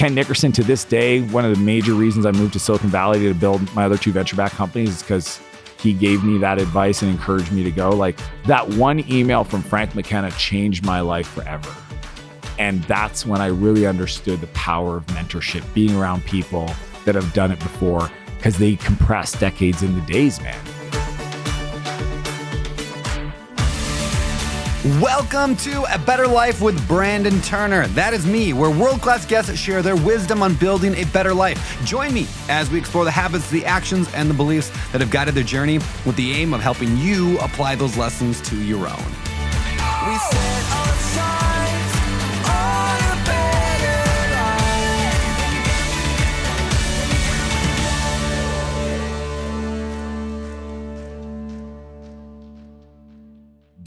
Ken Nickerson, to this day, one of the major reasons I moved to Silicon Valley to build my other two venture back companies is because he gave me that advice and encouraged me to go. Like that one email from Frank McKenna changed my life forever. And that's when I really understood the power of mentorship, being around people that have done it before, because they compress decades into days, man. Welcome to A Better Life with Brandon Turner. That is me, where world class guests share their wisdom on building a better life. Join me as we explore the habits, the actions, and the beliefs that have guided their journey with the aim of helping you apply those lessons to your own.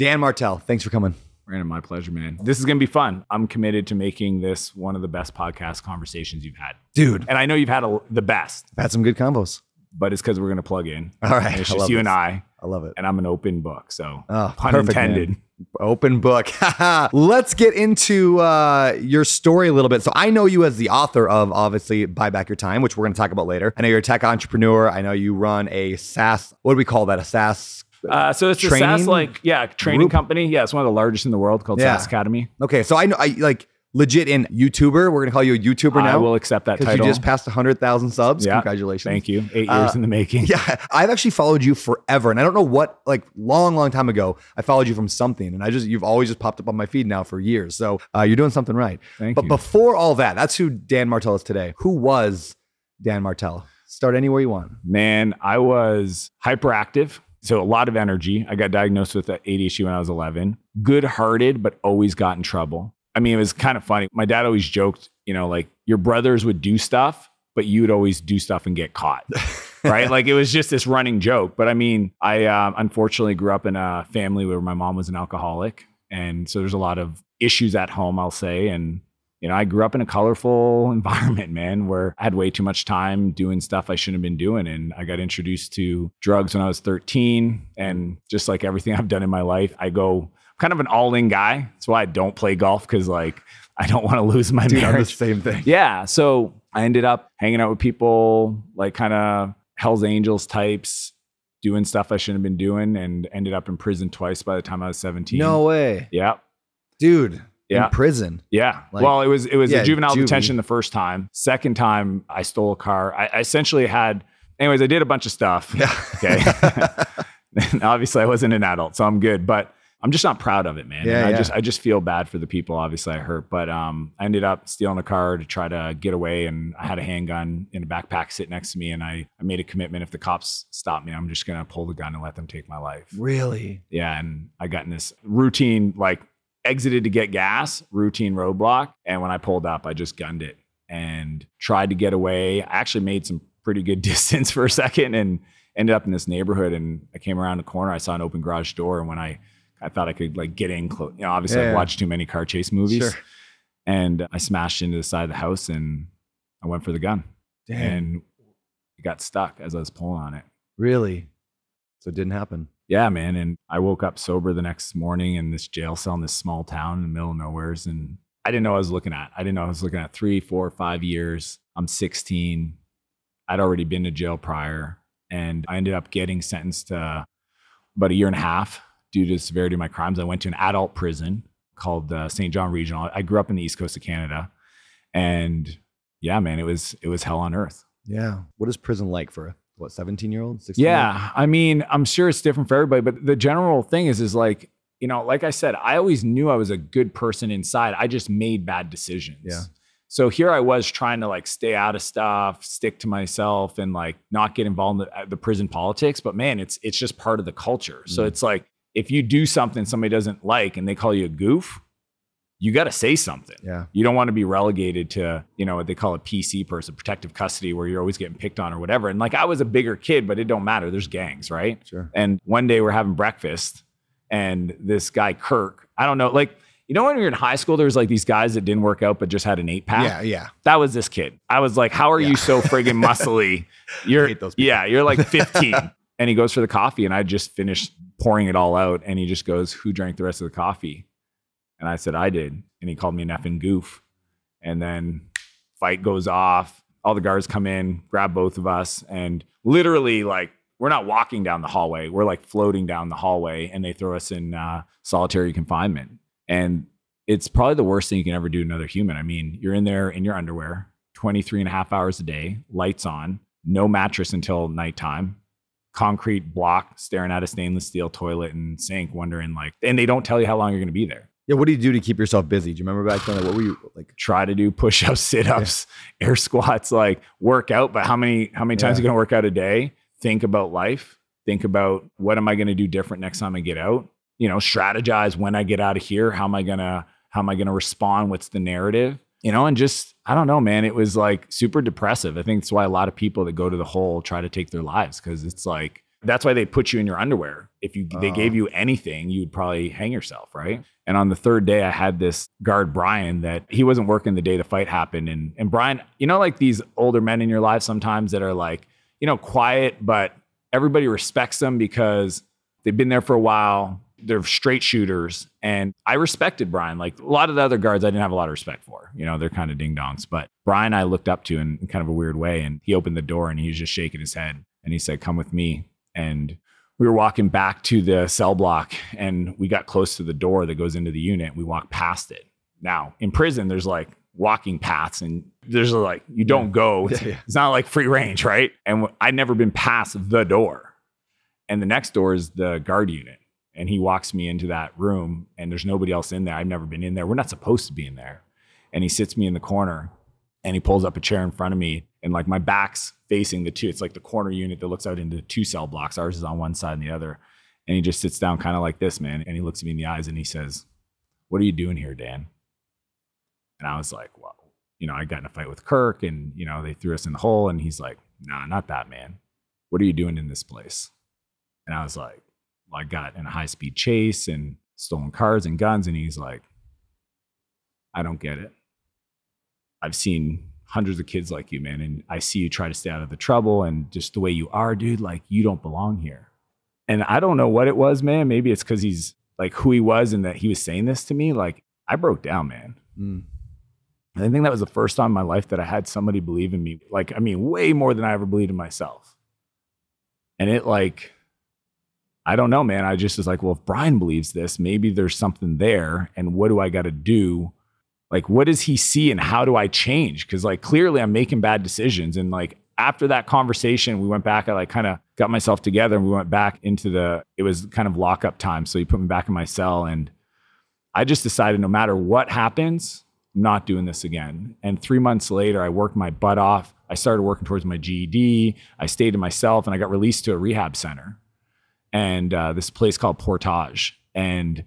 Dan Martell, thanks for coming. Brandon, my pleasure, man. This is going to be fun. I'm committed to making this one of the best podcast conversations you've had. Dude, And I know you've had a, the best, I've had some good combos. but it's because we're going to plug in. All right, And it's I just you this. and I, I love it. and I'm an open book. So, Oh, pun perfect, man. intended. Open book. Let's get into uh, your story a little bit. So I know you as the author of obviously Buy Back Your Time, which we're going to talk about later. I know you're a tech entrepreneur. I know you run a SaaS. What do we call that? A SaaS. Uh, so it's a Training SaaS like yeah training group? company. Yeah, it's one of the largest in the world called Yeah. SaaS Academy. Okay, so I know I like legit in YouTuber. We're going to call you a YouTuber now. I will accept that because you just passed hundred thousand subs. Yeah. Congratulations. Thank you. Eight Uh, years in the making. Yeah, I've actually followed you forever, and I don't know what, like, long, long time ago, I followed you from something, and I just, you've always just popped up on my feed now for years. So uh, you're doing something right. Thank but you. before all that, that's who Dan Martell is today. Who was Dan Martell? Start anywhere you want. Man, I was hyperactive. So a lot of energy. I got diagnosed with ADHD when I was 11. Good hearted, but always got in trouble. I mean, it was kind of funny. My dad always joked, you know, like your brothers would do stuff, but you would always do stuff and get caught. right? Like it was just this running joke. But I mean, I um, unfortunately grew up in a family where my mom was an alcoholic. And so there's a lot of issues at home, I'll say. And, you know, I grew up in a colorful environment, man, where I had way too much time doing stuff I shouldn't have been doing. And I got introduced to drugs when I was 13. And just like everything I've done in my life, I go kind of an all in guy. That's why I don't play golf because, like, I don't want to lose my Dude, I'm the same thing. Yeah. So I ended up hanging out with people like kind of Hell's Angels types, doing stuff I shouldn't have been doing, and ended up in prison twice by the time I was 17. No way. Yeah. Dude, Yeah. in prison. Yeah. Like- well, it was it was Yeah, a juvenile juvie. detention the first time. Second time, I stole a car. I, I essentially had. Anyways, I did a bunch of stuff. Yeah. Okay. Obviously, I wasn't an adult, so I'm good. But I'm just not proud of it, man. Yeah, And I yeah. just I just feel bad for the people. Obviously, I hurt, but um, I ended up stealing a car to try to get away, and I had a handgun in a backpack sitting next to me, and I I made a commitment if the cops stop me, I'm just gonna pull the gun and let them take my life. really? Yeah, and I got in this routine, like exited to get gas, routine roadblock. And when I pulled up, I just gunned it and tried to get away. I actually made some pretty good distance for a second and ended up in this neighborhood. And I came around the corner, I saw an open garage door. And when I, I thought I could like get in close, you know, obviously Yeah, I've yeah. watched too many car chase movies. Sure. And I smashed into the side of the house and I went for the gun Damn. and it got stuck as I was pulling on it. really? So it didn't happen. Yeah, man. And I woke up sober the next morning in this jail cell in this small town in the middle of nowheres. And I didn't know what I was looking at. I didn't know I was looking at three, four, five years. I'm 16. I'd already been to jail prior. And I ended up getting sentenced to about a year and a half due to the severity of my crimes. I went to an adult prison called uh, St. John Regional. I grew up in the East Coast of Canada. And yeah, man, it was it was hell on earth. Yeah. What is prison like for a, what, 17 year old? 16? Yeah, I mean, I'm sure it's different for everybody, but the general thing is, is like, you know, like I said, I always knew I was a good person inside. I just made bad decisions. Yeah. So here I was trying to like stay out of stuff, stick to myself, and like not get involved in the, the prison politics. But man, it's it's just part of the culture. So Mm. it's like if you do something somebody doesn't like and they call you a goof, you got to say something. Yeah. You don't want to be relegated to, you know, what they call a PC person, protective custody, where you're always getting picked on or whatever. And like I was a bigger kid, but it don't matter. There's gangs, right? Sure. And one day we're having breakfast, and this guy Kirk, I don't know, like you know when you're in high school, there's like these guys that didn't work out but just had an eight pack. Yeah. Yeah. That was this kid. I was like, "How are Yeah. you so friggin' muscly? You're hate those people. yeah, you're like 15." and he goes for the coffee, and I just finished pouring it all out, and he just goes, "Who drank the rest of the coffee?" And I said, "I did." And he called me an effing goof. And then fight goes off. All the guards come in, grab both of us, and literally, like, we're not walking down the hallway. We're like floating down the hallway, and they throw us in uh, solitary confinement. And it's probably the worst thing you can ever do to another human. I mean, you're in there in your underwear, 23 and a half hours a day, lights on, no mattress until nighttime, concrete block staring at a stainless steel toilet and sink, wondering like, and they don't tell you how long you're going to be there. Yeah, what do you do to keep yourself busy? Do you remember back then? Like, what were you like? Try to do push ups, sit ups, yeah. air squats, like work out. But how many how many times yeah. are you going to work out a day? Think about life. Think about what am I going to do different next time I get out. You know, strategize when I get out of here. How am I gonna how am I gonna respond? What's the narrative? You know, and just I don't know, man. It was like super depressive. I think that's why a lot of people that go to the hole try to take their lives because it's like that's why they put you in your underwear. If you they gave oh. you anything, you'd probably hang yourself, right? And on the third day, I had this guard Brian that he wasn't working the day the fight happened. And and Brian, you know, like these older men in your life sometimes that are like, you know, quiet, but everybody respects them because they've been there for a while they're straight shooters. And I respected Brian. Like a lot of the other guards, I didn't have a lot of respect for. You know, they're kind of ding dongs. But Brian, I looked up to in kind of a weird way. And he opened the door and he was just shaking his head. And he said, Come with me. And we were walking back to the cell block and we got close to the door that goes into the unit. We walked past it. Now, in prison, there's like walking paths and there's like, you don't go. It's, yeah, yeah. it's not like free range, right? And I'd never been past the door. And the next door is the guard unit and he walks me into that room and there's nobody else in there. I've never been in there. We're not supposed to be in there. And he sits me in the corner and he pulls up a chair in front of me and like my back's facing the two. It's like the corner unit that looks out into two cell blocks. Ours is on one side and the other. And he just sits down kind of like this, man. And he looks at me in the eyes and he says, What are you doing here, Dan? And I was like, Well, you know, I got in a fight with Kirk and, you know, they threw us in the hole. And he's like, Nah, not that, man. What are you doing in this place? And I was like, Well, I got in a high speed chase and stolen cars and guns. And he's like, I don't get it. I've seen hundreds of kids like you, man. And I see you try to stay out of the trouble and just the way you are, dude, like you don't belong here. And I don't know what it was, man. Maybe it's because he's like who he was and that he was saying this to me. Like I broke down, man. Mm. I think that was the first time in my life that I had somebody believe in me. Like, I mean, way more than I ever believed in myself. And it like I don't know, man. I just was like, well, if Brian believes this, maybe there's something there. And what do I got to do? Like, what does he see and how do I change? Cause like clearly I'm making bad decisions. And like after that conversation, we went back, I like kind of got myself together and we went back into the, it was kind of lockup time. So he put me back in my cell and I just decided no matter what happens, I'm not doing this again. And three months later, I worked my butt off. I started working towards my GED. I stayed to myself and I got released to a rehab center and uh, this place called Portage. And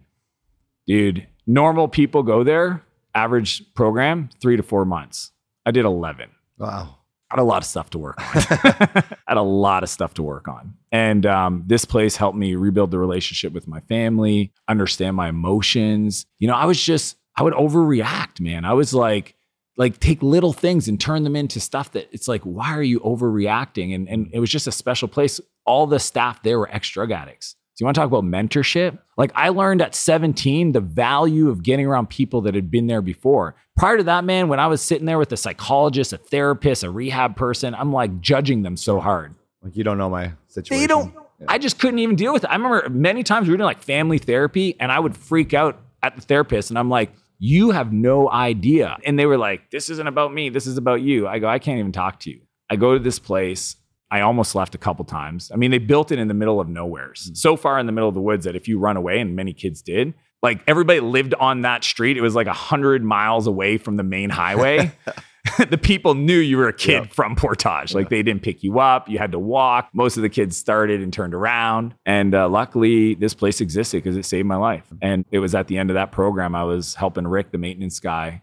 dude, normal people go there, average program, three to four months. I did 11. Wow. I had a lot of stuff to work on. I had a lot of stuff to work on. And um, this place helped me rebuild the relationship with my family, understand my emotions. You know, I was just, I would overreact, man. I was like, like take little things and turn them into stuff that it's like, why are you overreacting? And, and it was just a special place. All the staff there were ex drug addicts. Do you want to talk about mentorship? Like I learned at 17 the value of getting around people that had been there before. Prior to that, man, when I was sitting there with a psychologist, a therapist, a rehab person, I'm like judging them so hard. Like you don't know my situation. They don't. Yeah. I just couldn't even deal with it. I remember many times we were doing like family therapy, and I would freak out at the therapist, and I'm like, you have no idea. And they were like, this isn't about me. This is about you. I go, I can't even talk to you. I go to this place. I almost left a couple times. I mean, they built it in the middle of nowhere, mm-hmm. so far in the middle of the woods that if you run away, and many kids did, like everybody lived on that street. It was like a hundred miles away from the main highway. the people knew you were a kid yeah. from Portage. Like yeah. they didn't pick you up. You had to walk. Most of the kids started and turned around. And uh, luckily, this place existed because it saved my life. And it was at the end of that program, I was helping Rick, the maintenance guy.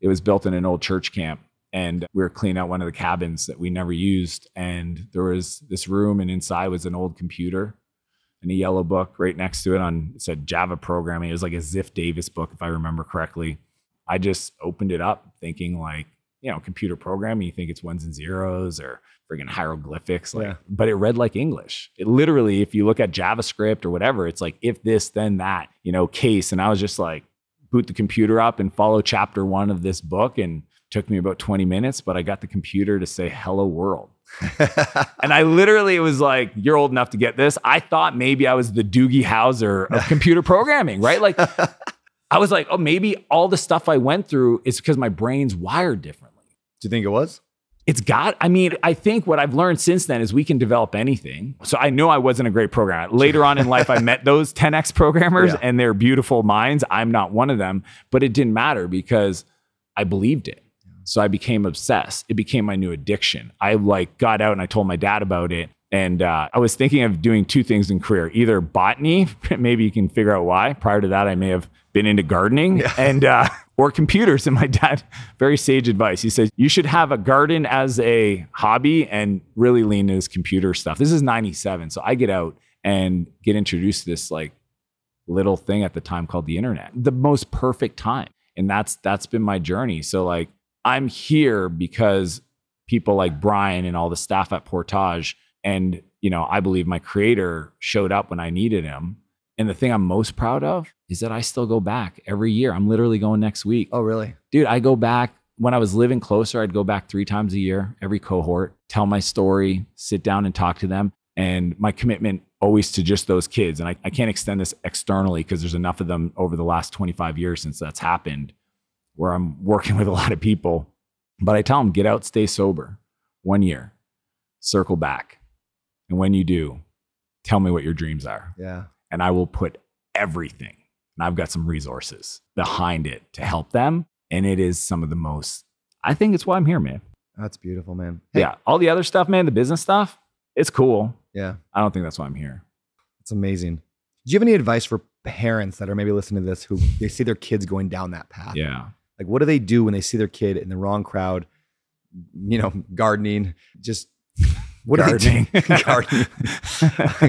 It was built in an old church camp. And we were cleaning out one of the cabins that we never used. And there was this room, and inside was an old computer and a yellow book right next to it on it said Java programming. It was like a Ziff Davis book, if I remember correctly. I just opened it up thinking like, you know, computer programming, you think it's ones and zeros or friggin' hieroglyphics. Like, yeah. but it read like English. It literally, if you look at JavaScript or whatever, it's like if this, then that, you know, case. And I was just like, boot the computer up and follow chapter one of this book. And Took me about 20 minutes, but I got the computer to say hello world. and I literally was like, you're old enough to get this. I thought maybe I was the Doogie Howser of computer programming, right? Like I was like, oh, maybe all the stuff I went through is because my brain's wired differently. Do you think it was? It's got, I mean, I think what I've learned since then is we can develop anything. So I know I wasn't a great programmer. Later on in life, I met those 10X programmers Yeah. and they're beautiful minds. I'm not one of them, but it didn't matter because I believed it. So I became obsessed. It became my new addiction. I like got out and I told my dad about it. And uh, I was thinking of doing two things in career either botany, maybe you can figure out why. Prior to that, I may have been into gardening and, uh, or computers. And my dad, very sage advice. He says, you should have a garden as a hobby and really lean into this computer stuff. This is 97. So I get out and get introduced to this like little thing at the time called the internet. The most perfect time. And that's that's been my journey. So like I'm here because people like Brian and all the staff at Portage and you know, I believe my creator showed up when I needed him. And the thing I'm most proud of is that I still go back every year. I'm literally going next week. Oh, really? Dude, I go back when I was living closer, I'd go back three times a year, every cohort, tell my story, sit down and talk to them. And my commitment always to just those kids. And I, I can't extend this externally because there's enough of them over the last 25 years since that's happened where I'm working with a lot of people. But I tell them, get out, stay sober one year, circle back. And when you do, tell me what your dreams are Yeah. and I will put everything, and I've got some resources behind it to help them. And it is some of the most, I think it's why I'm here, man. That's beautiful, man. Yeah. All the other stuff, man, the business stuff, it's cool. Yeah. I don't think that's why I'm here. It's amazing. Do you have any advice for parents that are maybe listening to this who they see their kids going down that path? Yeah. Like, what do they do when they see their kid in the wrong crowd? You know, gardening. Just what Gardening. do they do? gardening.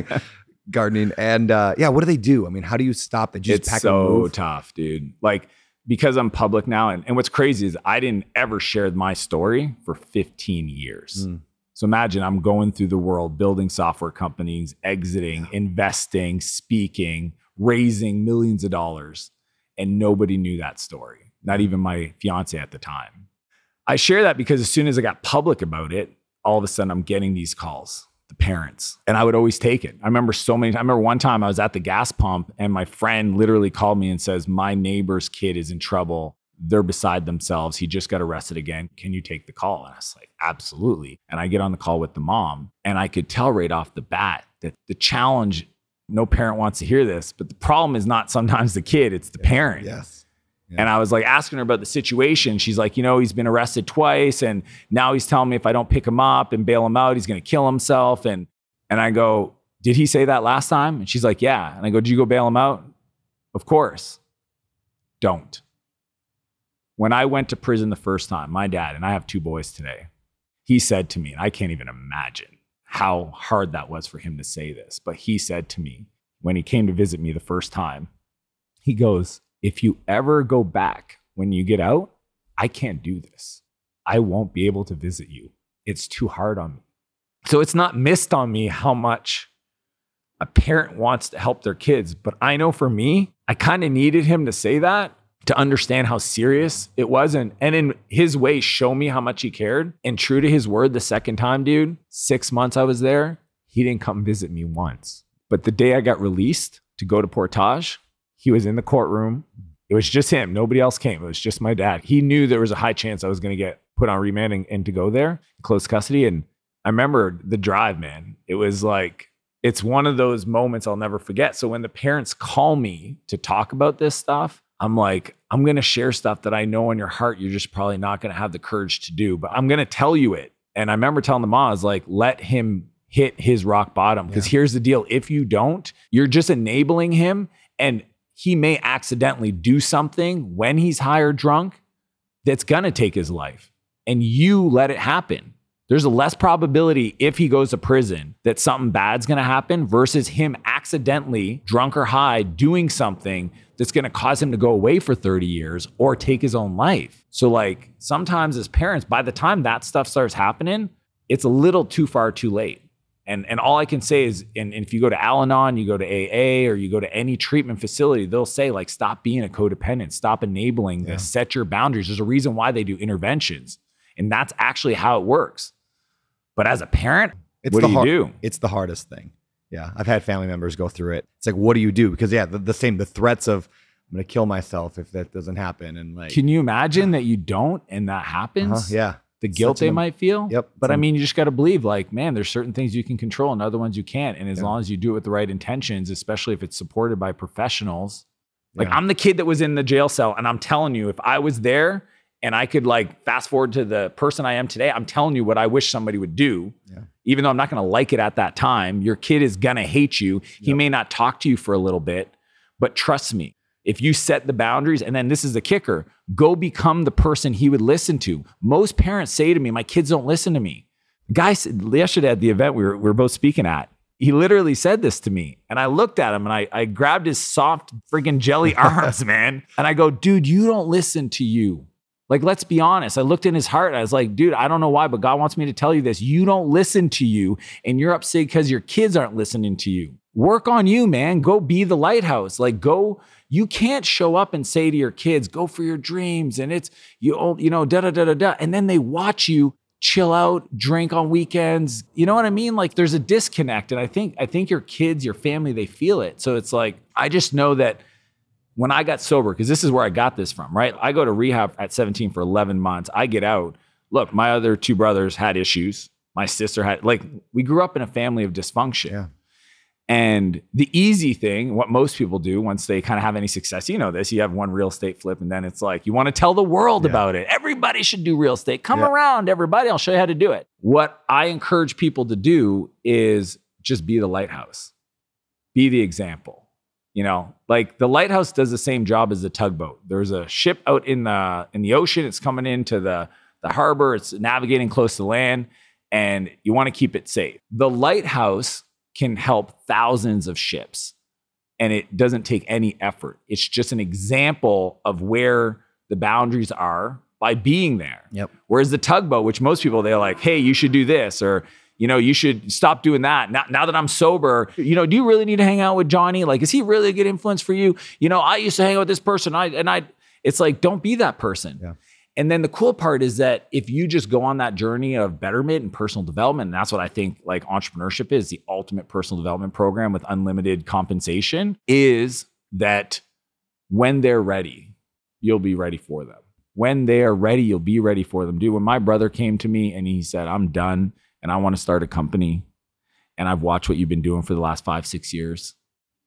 gardening. And uh, yeah, what do they do? I mean, how do you stop that? You just it's so tough, dude. Like, because I'm public now, and, and what's crazy is I didn't ever share my story for 15 years. Mm. So imagine I'm going through the world, building software companies, exiting, investing, speaking, raising millions of dollars, and nobody knew that story. Not even my fiance at the time. I share that because as soon as I got public about it, all of a sudden I'm getting these calls, the parents, and I would always take it. I remember so many. I remember one time I was at the gas pump and my friend literally called me and says, "My neighbor's kid is in trouble. They're beside themselves. He just got arrested again. Can you take the call?" And I was like, "Absolutely." And I get on the call with the mom, and I could tell right off the bat that the challenge. No parent wants to hear this, but the problem is not sometimes the kid; it's the parent. Yes. And I was like asking her about the situation. She's like, you know, he's been arrested twice, and now he's telling me if I don't pick him up and bail him out, he's going to kill himself. And and I go, did he say that last time? And she's like, yeah. And I go, did you go bail him out? Of course. Don't. When I went to prison the first time, my dad and I have two boys today. He said to me, and I can't even imagine how hard that was for him to say this, but he said to me when he came to visit me the first time, he goes, if you ever go back when you get out, I can't do this. I won't be able to visit you. It's too hard on me. So it's not missed on me how much a parent wants to help their kids. But I know for me, I kind of needed him to say that to understand how serious it was. And, and in his way, show me how much he cared. And true to his word, the second time, dude, six months I was there, he didn't come visit me once. But the day I got released to go to Portage, he was in the courtroom. It was just him. Nobody else came. It was just my dad. He knew there was a high chance I was going to get put on remand and, and to go there, close custody. And I remember the drive, man. It was like, it's one of those moments I'll never forget. So when the parents call me to talk about this stuff, I'm like, I'm going to share stuff that I know in your heart you're just probably not going to have the courage to do, but I'm going to tell you it. And I remember telling the moms, like, let him hit his rock bottom. Because here's the deal if you don't, you're just enabling him and he may accidentally do something when he's high or drunk that's going to take his life. And you let it happen. There's a less probability if he goes to prison that something bad's going to happen versus him accidentally, drunk or high, doing something that's going to cause him to go away for 30 years or take his own life. So, like, sometimes as parents, by the time that stuff starts happening, it's a little too far too late. And and all I can say is, and, and if you go to Al-Anon, you go to AA, or you go to any treatment facility, they'll say like, stop being a codependent, stop enabling this, set your boundaries. There's a reason why they do interventions, and that's actually how it works. But as a parent, It's what the do you do? It's the hardest thing. Yeah, I've had family members go through it. It's like, what do you do? Because yeah, the, the same the threats of I'm gonna kill myself if that doesn't happen, and like, Can you imagine that you don't and that happens? uh-huh, yeah, the guilt Such they might feel. Yep. But I mean, you just got to believe, like, man, there's certain things you can control and other ones you can't. And as Yeah. long as you do it with the right intentions, especially if it's supported by professionals, like Yeah. I'm the kid that was in the jail cell, and I'm telling you, if I was there and I could like fast forward to the person I am today, I'm telling you what I wish somebody would do. Yeah. Even though I'm not going to like it at that time, your kid is going to hate you. He may not talk to you for a little bit, but trust me, if you set the boundaries, and then this is the kicker go become the person he would listen to. Most parents say to me, My kids don't listen to me. Guy said yesterday at the event we were, we were both speaking at, he literally said this to me. And I looked at him and I, I grabbed his soft freaking jelly arms, man. And I go, Dude, you don't listen to you. Like, let's be honest. I looked in his heart. And I was like, dude, I don't know why, but God wants me to tell you this. You don't listen to you, and you're upset because your kids aren't listening to you. Work on you, man. Go be the lighthouse. Like, go. You can't show up and say to your kids, "Go for your dreams," and it's you, you know, da da da da da, and then they watch you chill out, drink on weekends. You know what I mean? Like, there's a disconnect, and I think I think your kids, your family, they feel it. So it's like I just know that when I got sober, because this is where I got this from, right? I go to rehab at 17 for 11 months. I get out. Look, my other two brothers had issues. My sister had, like, we grew up in a family of dysfunction. Yeah. And the easy thing, what most people do once they kind of have any success, you know this, you have one real estate flip, and then it's like, you want to tell the world Yeah. about it. Everybody should do real estate. Come Yeah. around, everybody. I'll show you how to do it. What I encourage people to do is just be the lighthouse, be the example. You know, like the lighthouse does the same job as the tugboat. There's a ship out in the in the ocean. It's coming into the the harbor. It's navigating close to land, and you want to keep it safe. The lighthouse can help thousands of ships, and it doesn't take any effort. It's just an example of where the boundaries are by being there. Yep. Whereas the tugboat, which most people they're like, hey, you should do this, or you know, you should stop doing that. Now, now that I'm sober, you know, do you really need to hang out with Johnny? Like, is he really a good influence for you? You know, I used to hang out with this person. I and I, it's like, don't be that person. Yeah. And then the cool part is that if you just go on that journey of betterment and personal development, and that's what I think like entrepreneurship is the ultimate personal development program with unlimited compensation, is that when they're ready, you'll be ready for them. When they are ready, you'll be ready for them. Dude, when my brother came to me and he said, I'm done and I want to start a company and I've watched what you've been doing for the last five, six years,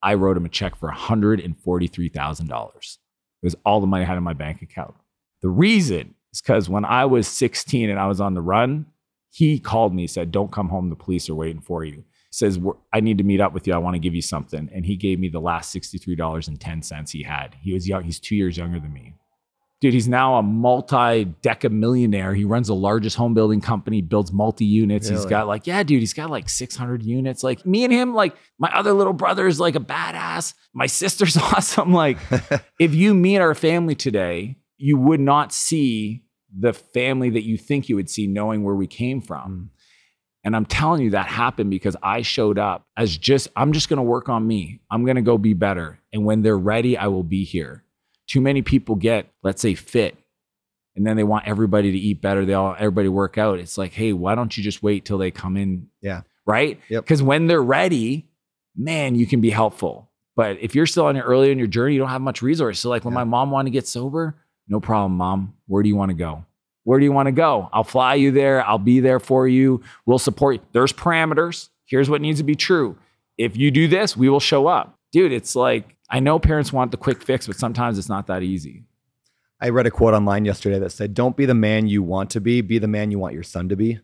I wrote him a check for $143,000. It was all the money I had in my bank account. The reason is because when I was 16 and I was on the run, he called me, said, Don't come home. The police are waiting for you. Says, I need to meet up with you. I want to give you something. And he gave me the last $63.10 he had. He was young. He's two years younger than me. Dude, he's now a multi-deca millionaire. He runs the largest home building company, builds multi-units. He's got like, yeah, dude, he's got like 600 units. Like me and him, like my other little brother is like a badass. My sister's awesome. Like if you meet our family today, you would not see the family that you think you would see knowing where we came from. Mm. And I'm telling you that happened because I showed up as just, I'm just going to work on me. I'm going to go be better. And when they're ready, I will be here. Too many people get, let's say, fit. And then they want everybody to eat better. They all, everybody work out. It's like, hey, why don't you just wait till they come in? Yeah. Right? Yep. Because when they're ready, man, you can be helpful. But if you're still on your early in your journey, you don't have much resource. So, like when Yeah. my mom wanted to get sober, no problem, mom. Where do you want to go? Where do you want to go? I'll fly you there. I'll be there for you. We'll support you. There's parameters. Here's what needs to be true. If you do this, we will show up. Dude, it's like, I know parents want the quick fix, but sometimes it's not that easy. I read a quote online yesterday that said, "Don't be the man you want to be, be the man you want your son to be."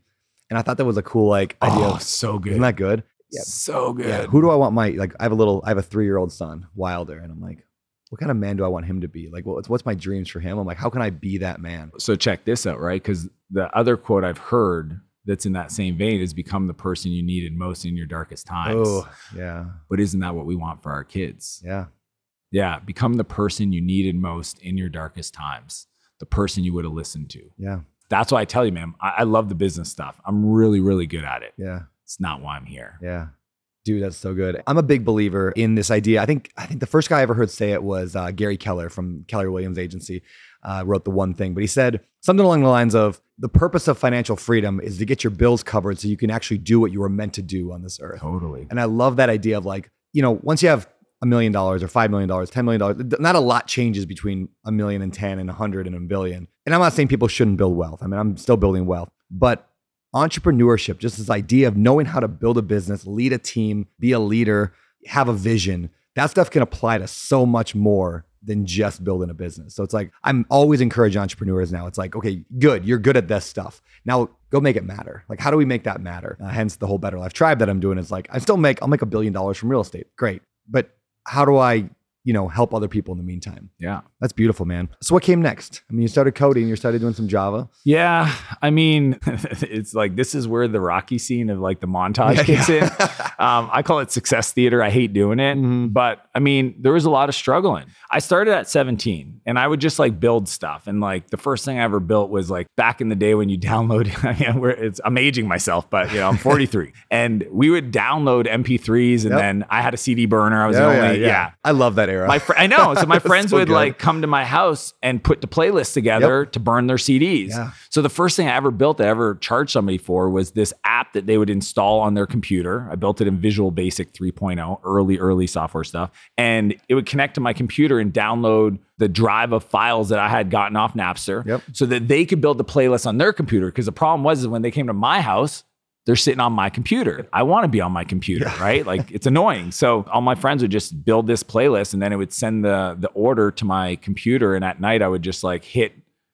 And I thought that was a cool like oh, idea. Oh, so good. isn't that good? Yeah. So good. Yeah. Who do I want my like? I have a little, I have a three year old son, Wilder, and I'm like, what kind of man do I want him to be? Like, what's what's my dreams for him? I'm like, how can I be that man? so check this out, right? Because the other quote I've heard that's in that same vein is become the person you needed most in your darkest times. Oh, yeah, But isn't that what we want for our kids? yeah, Yeah, become the person you needed most in your darkest times, the person you would have listened to. yeah, That's why I tell you, man, I, I love the business stuff. I'm really, really good at it. yeah. it's not why I'm here. Yeah. Dude, that's so good. I'm a big believer in this idea. I think I think the first guy I ever heard say it was uh, Gary Keller from Keller Williams Agency. Uh, wrote the one thing, but he said something along the lines of the purpose of financial freedom is to get your bills covered so you can actually do what you were meant to do on this earth. Totally. And I love that idea of like, you know, once you have a million dollars or five million dollars, ten million dollars, not a lot changes between a million and ten and a hundred and a billion. And I'm not saying people shouldn't build wealth. I mean, I'm still building wealth, but entrepreneurship, just this idea of knowing how to build a business, lead a team, be a leader, have a vision, that stuff can apply to so much more than just building a business. So it's like, I'm always encouraging entrepreneurs now. It's like, okay, good, you're good at this stuff. Now go make it matter. Like, how do we make that matter? Uh, hence the whole Better Life Tribe that I'm doing is like, I still make, I'll make a billion dollars from real estate. Great. But how do I you know, help other people in the meantime. Yeah. That's beautiful, man. So what came next? I mean, you started coding, you started doing some Java. Yeah. I mean, it's like this is where the Rocky scene of like the montage Yeah, kicks yeah. in. Um, I call it success theater. I hate doing it. Mhm. But I mean, there was a lot of struggling. I started at 17 and I would just like build stuff. And like the first thing I ever built was like back in the day when you download, I mean, it's, I'm aging myself, but you know, I'm 43 and we would download MP3s and Yep. then I had a CD burner. I was the Yeah, only, yeah, yeah. I love that era. my fr- I know. So my friends so would good. like come to my house and put the playlist together to burn their CDs. Yeah. So the first thing I ever built that I ever charged somebody for was this app that they would install on their computer. I built it in Visual Basic 3.0, early, early software stuff. And it would connect to my computer and download the drive of files that I had gotten off Napster Yep. so that they could build the playlist on their computer. Because the problem was is when they came to my house, they're sitting on my computer. I want to be on my computer, right? Like it's annoying. So all my friends would just build this playlist and then it would send the the order to my computer and at night I would just like hit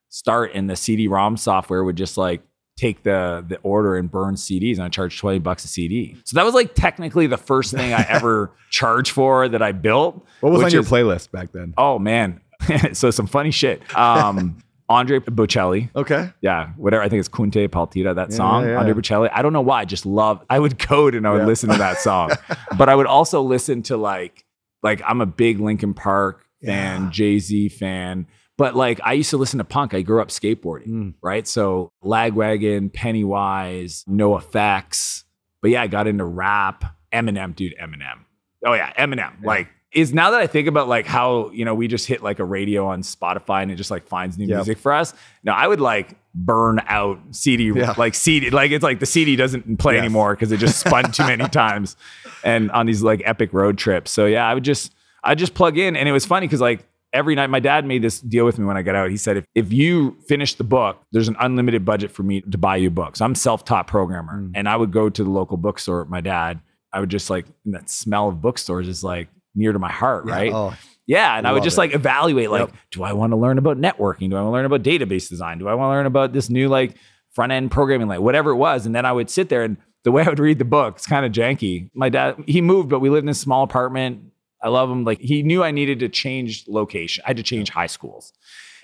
start and the CD-ROM software would just like take the the order and burn CDs and I charged 20 bucks a CD. So that was like technically the first thing I ever charged for that I built. what was on your is- playlist back then? Oh man. so some funny shit. Um Andre Bocelli. Okay. Yeah, whatever. I think it's Con te partirò, that Yeah, song, yeah, yeah. Andre Bocelli. I don't know why. I just love, I would code and I would listen to that song. but I would also listen to like, like I'm a big Linkin Park fan, Yeah. Jay Z fan. But like I used to listen to punk. I grew up skateboarding, Mm. right? So Lagwagon, Pennywise, NOFX. But yeah, I got into rap. Eminem, dude, Eminem. Oh yeah, Eminem. Like is now that I think about like how, you know, we just hit like a radio on Spotify and it just like finds new Yep. music for us. Now I would like burn out CD Yeah. like CD like it's like the CD doesn't play Yes. anymore because it just spun too many times and on these like epic road trips. So yeah, I would just I just plug in and it was funny because like every night my dad made this deal with me when I got out. He said if, if you finish the book, there's an unlimited budget for me to buy you books. I'm self-taught programmer Mm. and I would go to the local bookstore with my dad. I would just like and that smell of bookstores is like near to my heart, Yeah. right? Oh, Yeah, and I would just it. like evaluate like, Yep. do I want to learn about networking? Do I want to learn about database design? Do I want to learn about this new like front end programming, like whatever it was? And then I would sit there and the way I would read the book, it's kind of janky. My dad, he moved, but we lived in a small apartment. I love him. Like he knew I needed to change location. I had to change high schools.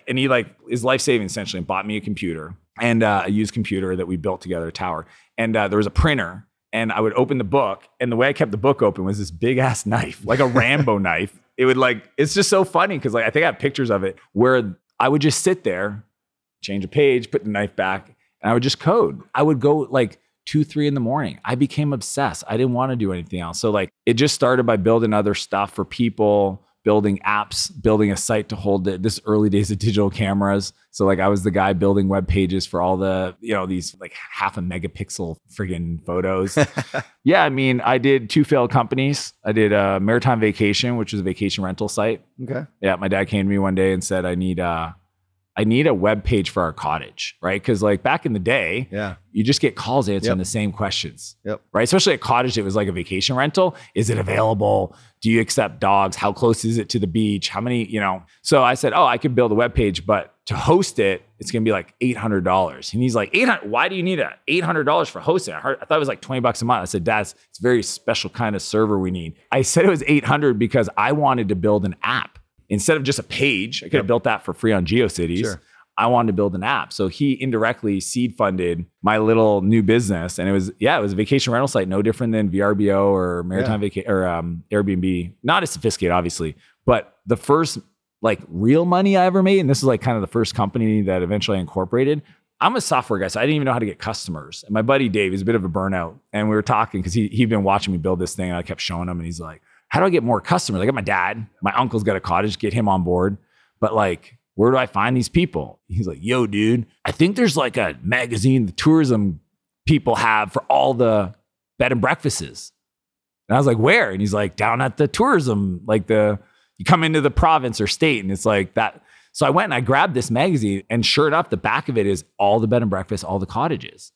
And he like his life saving essentially and bought me a computer and uh, a used computer that we built together, a tower. And uh, there was a printer and I would open the book, and the way I kept the book open was this big ass knife, like a Rambo knife. It would like, it's just so funny because like I think I have pictures of it where I would just sit there, change a page, put the knife back, and I would just code. I would go like two, three in the morning. I became obsessed. I didn't want to do anything else. So like it just started by building other stuff for people, building apps, building a site to hold it. this early days of digital cameras. So like I was the guy building web pages for all the, you know, these like half a megapixel friggin' photos. yeah, I mean, I did two failed companies. I did uh, Maritime Vacation, which is a vacation rental site. okay. Yeah, my dad came to me one day and said, "I need uh, I need a web page for our cottage, right? Because like back in the day, Yeah. you just get calls answering Yep. the same questions, Yep. right? Especially a cottage it was like a vacation rental. Is it available? Do you accept dogs? How close is it to the beach? How many? You know. So I said, "Oh, I could build a web page, but to host it, it's gonna be like eight hundred dollars." And he's like, 800 Why do you need a eight hundred dollars for hosting? I, heard, I thought it was like twenty bucks a month. I said, "Dad, it's very special kind of server we need." I said it was eight hundred because I wanted to build an app instead of just a page. I could have built that for free on GeoCities. Sure. I wanted to build an app. So he indirectly seed funded my little new business. And it was, yeah, it was a vacation rental site, no different than VRBO or Maritime Vacation or um, Airbnb. Not as sophisticated, obviously, but the first like real money I ever made, and this is like kind of the first company that eventually I incorporated. I'm a software guy, so I didn't even know how to get customers. And my buddy Dave is a bit of a burnout. And we were talking because he, he'd been watching me build this thing. And I kept showing him, and he's like, How do I get more customers? I got my dad, my uncle's got a cottage, get him on board. But like, where do I find these people? He's like, Yo, dude, I think there's like a magazine the tourism people have for all the bed and breakfasts. And I was like, Where? And he's like, Down at the tourism, like the, you come into the province or state, and it's like that so I went and I grabbed this magazine, and sure enough, the back of it is all the bed and breakfast, all the cottages.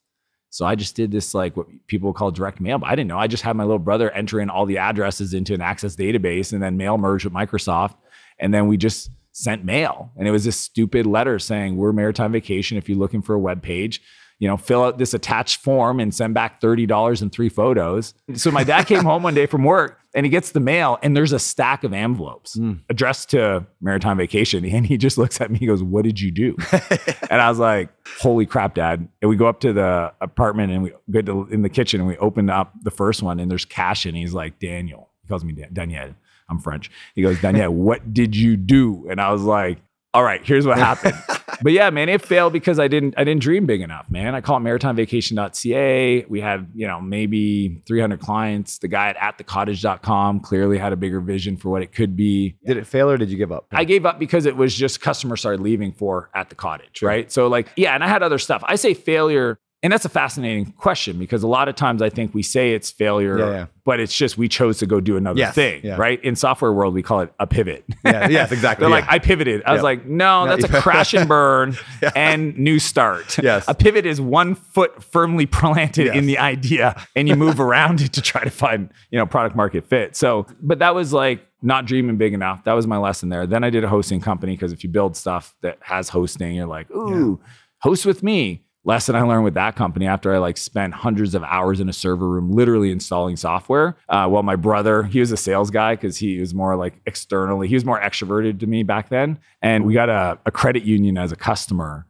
So I just did this like what people call direct mail, but I didn't know. I just had my little brother enter in all the addresses into an Access database, and then mail merge with Microsoft, and then we just sent mail, and it was this stupid letter saying we're Maritime Vacation. If you're looking for a web page, you know, fill out this attached form and send back $30 and three photos. So my dad came home one day from work and he gets the mail and there's a stack of envelopes mm. addressed to Maritime Vacation. And he just looks at me, he goes, What did you do? and I was like, Holy crap, dad. And we go up to the apartment and we go to, in the kitchen and we open up the first one and there's cash and he's like, Daniel. He calls me Daniel. I'm French. He goes, Daniel, what did you do? And I was like, all right, here's what happened. but yeah, man, it failed because I didn't I didn't dream big enough, man. I call it maritimevacation.ca. We had, you know, maybe 300 clients. The guy at atthecottage.com clearly had a bigger vision for what it could be. Did it fail or did you give up? I gave up because it was just customers started leaving for at the cottage, right? So like, yeah, and I had other stuff. I say failure and that's a fascinating question because a lot of times I think we say it's failure, yeah, yeah. but it's just we chose to go do another yes, thing, yeah. right? In software world, we call it a pivot. Yeah, yes, exactly. They're like, I pivoted. I was like, no, that's a crash and burn and new start. Yes. A pivot is one foot firmly planted yes. in the idea and you move around it to try to find, you know, product market fit. So, but that was like not dreaming big enough. That was my lesson there. Then I did a hosting company because if you build stuff that has hosting, you're like, ooh, host with me lesson I learned with that company after I like spent hundreds of hours in a server room, literally installing software. Uh, well, my brother, he was a sales guy because he was more like externally, he was more extroverted to me back then. And we got a, a credit union as a customer.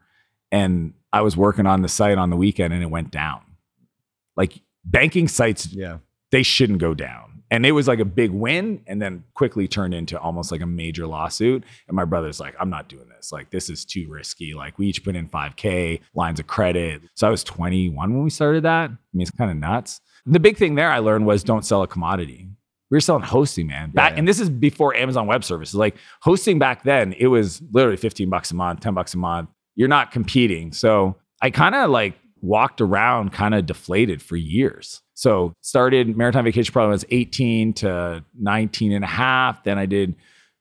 And I was working on the site on the weekend and it went down. Like banking sites, yeah, they shouldn't go down and it was like a big win and then quickly turned into almost like a major lawsuit. And my brother's like i'm not doing this. Like this is too risky. Like we each put in 5k lines of credit. So i was 21 when we started that. I mean it's kind of nuts. The big thing there i learned was don't sell a commodity. We were selling hosting man. Back yeah, yeah. and this is before amazon web services. Like hosting back then it was literally 15 bucks a month 10 bucks a month. You're not competing. So i kind of like walked around kind of deflated for years so started Maritime Vacation probably was 18 to 19 and a half. Then I did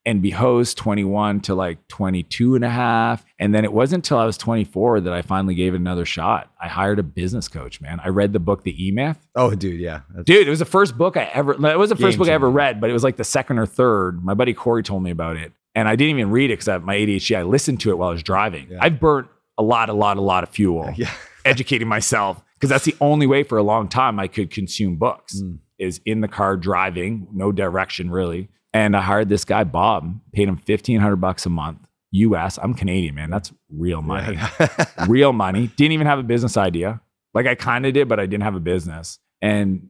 NB Host 21 to like 22 and a half. And then it wasn't until I was 24 that I finally gave it another shot. I hired a business coach, man. I read the book, The E Myth. Oh, dude, yeah. That's dude, it was the first book I ever, it was the first book I ever read, but it was like the second or third. My buddy Corey told me about it. And I didn't even read it because I my ADHD. I listened to it while I was driving. Yeah. I've burnt a lot, a lot, a lot of fuel yeah. Educating myself because that's the only way for a long time I could consume books mm. is in the car driving, no direction really. And I hired this guy Bob, paid him fifteen hundred bucks a month, U.S. I'm Canadian, man. That's real money, real money. Didn't even have a business idea. Like I kind of did, but I didn't have a business. And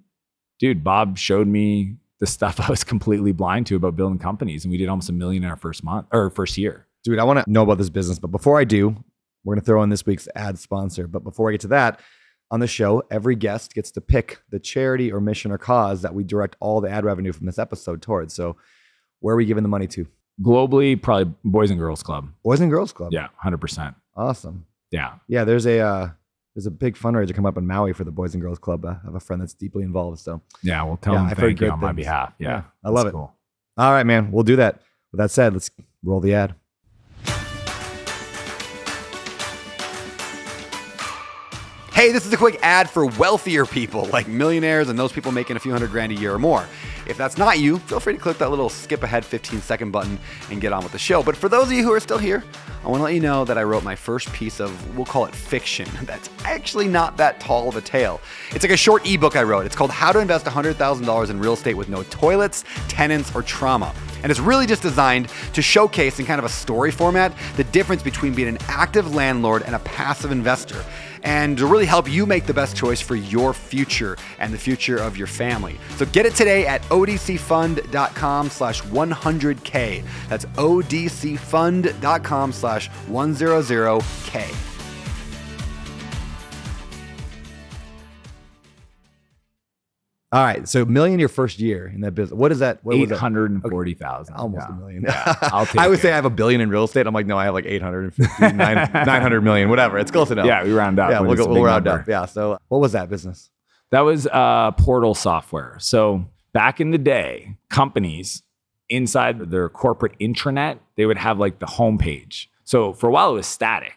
dude, Bob showed me the stuff I was completely blind to about building companies, and we did almost a million in our first month or first year. Dude, I want to know about this business, but before I do, we're going to throw in this week's ad sponsor. But before I get to that, on the show, every guest gets to pick the charity or mission or cause that we direct all the ad revenue from this episode towards. So, where are we giving the money to? Globally, probably Boys and Girls Club. Boys and Girls Club. Yeah, hundred percent. Awesome. Yeah, yeah. There's a uh, there's a big fundraiser coming up in Maui for the Boys and Girls Club. I have a friend that's deeply involved. So yeah, we'll tell yeah, him thank you on things. my behalf. Yeah, yeah I love it. Cool. All right, man. We'll do that. With that said, let's roll the ad. Hey, this is a quick ad for wealthier people like millionaires and those people making a few hundred grand a year or more. If that's not you, feel free to click that little skip ahead 15 second button and get on with the show. But for those of you who are still here, I want to let you know that I wrote my first piece of, we'll call it fiction, that's actually not that tall of a tale. It's like a short ebook I wrote. It's called How to Invest $100,000 in Real Estate with No Toilets, Tenants, or Trauma. And it's really just designed to showcase in kind of a story format the difference between being an active landlord and a passive investor and to really help you make the best choice for your future and the future of your family. So get it today at odcfund.com slash 100K. That's odcfund.com slash 100K. All right. So a million your first year in that business. What is that? What Eight hundred and forty thousand. Almost a million. Yeah, I'll take I would it. say I have a billion in real estate. I'm like, no, I have like 850, 900 million, whatever. It's close enough. Yeah, we round up. Yeah, we'll, go, we'll round number. up. Yeah. So what was that business? That was uh, portal software. So back in the day, companies inside their corporate intranet, they would have like the homepage. So for a while, it was static.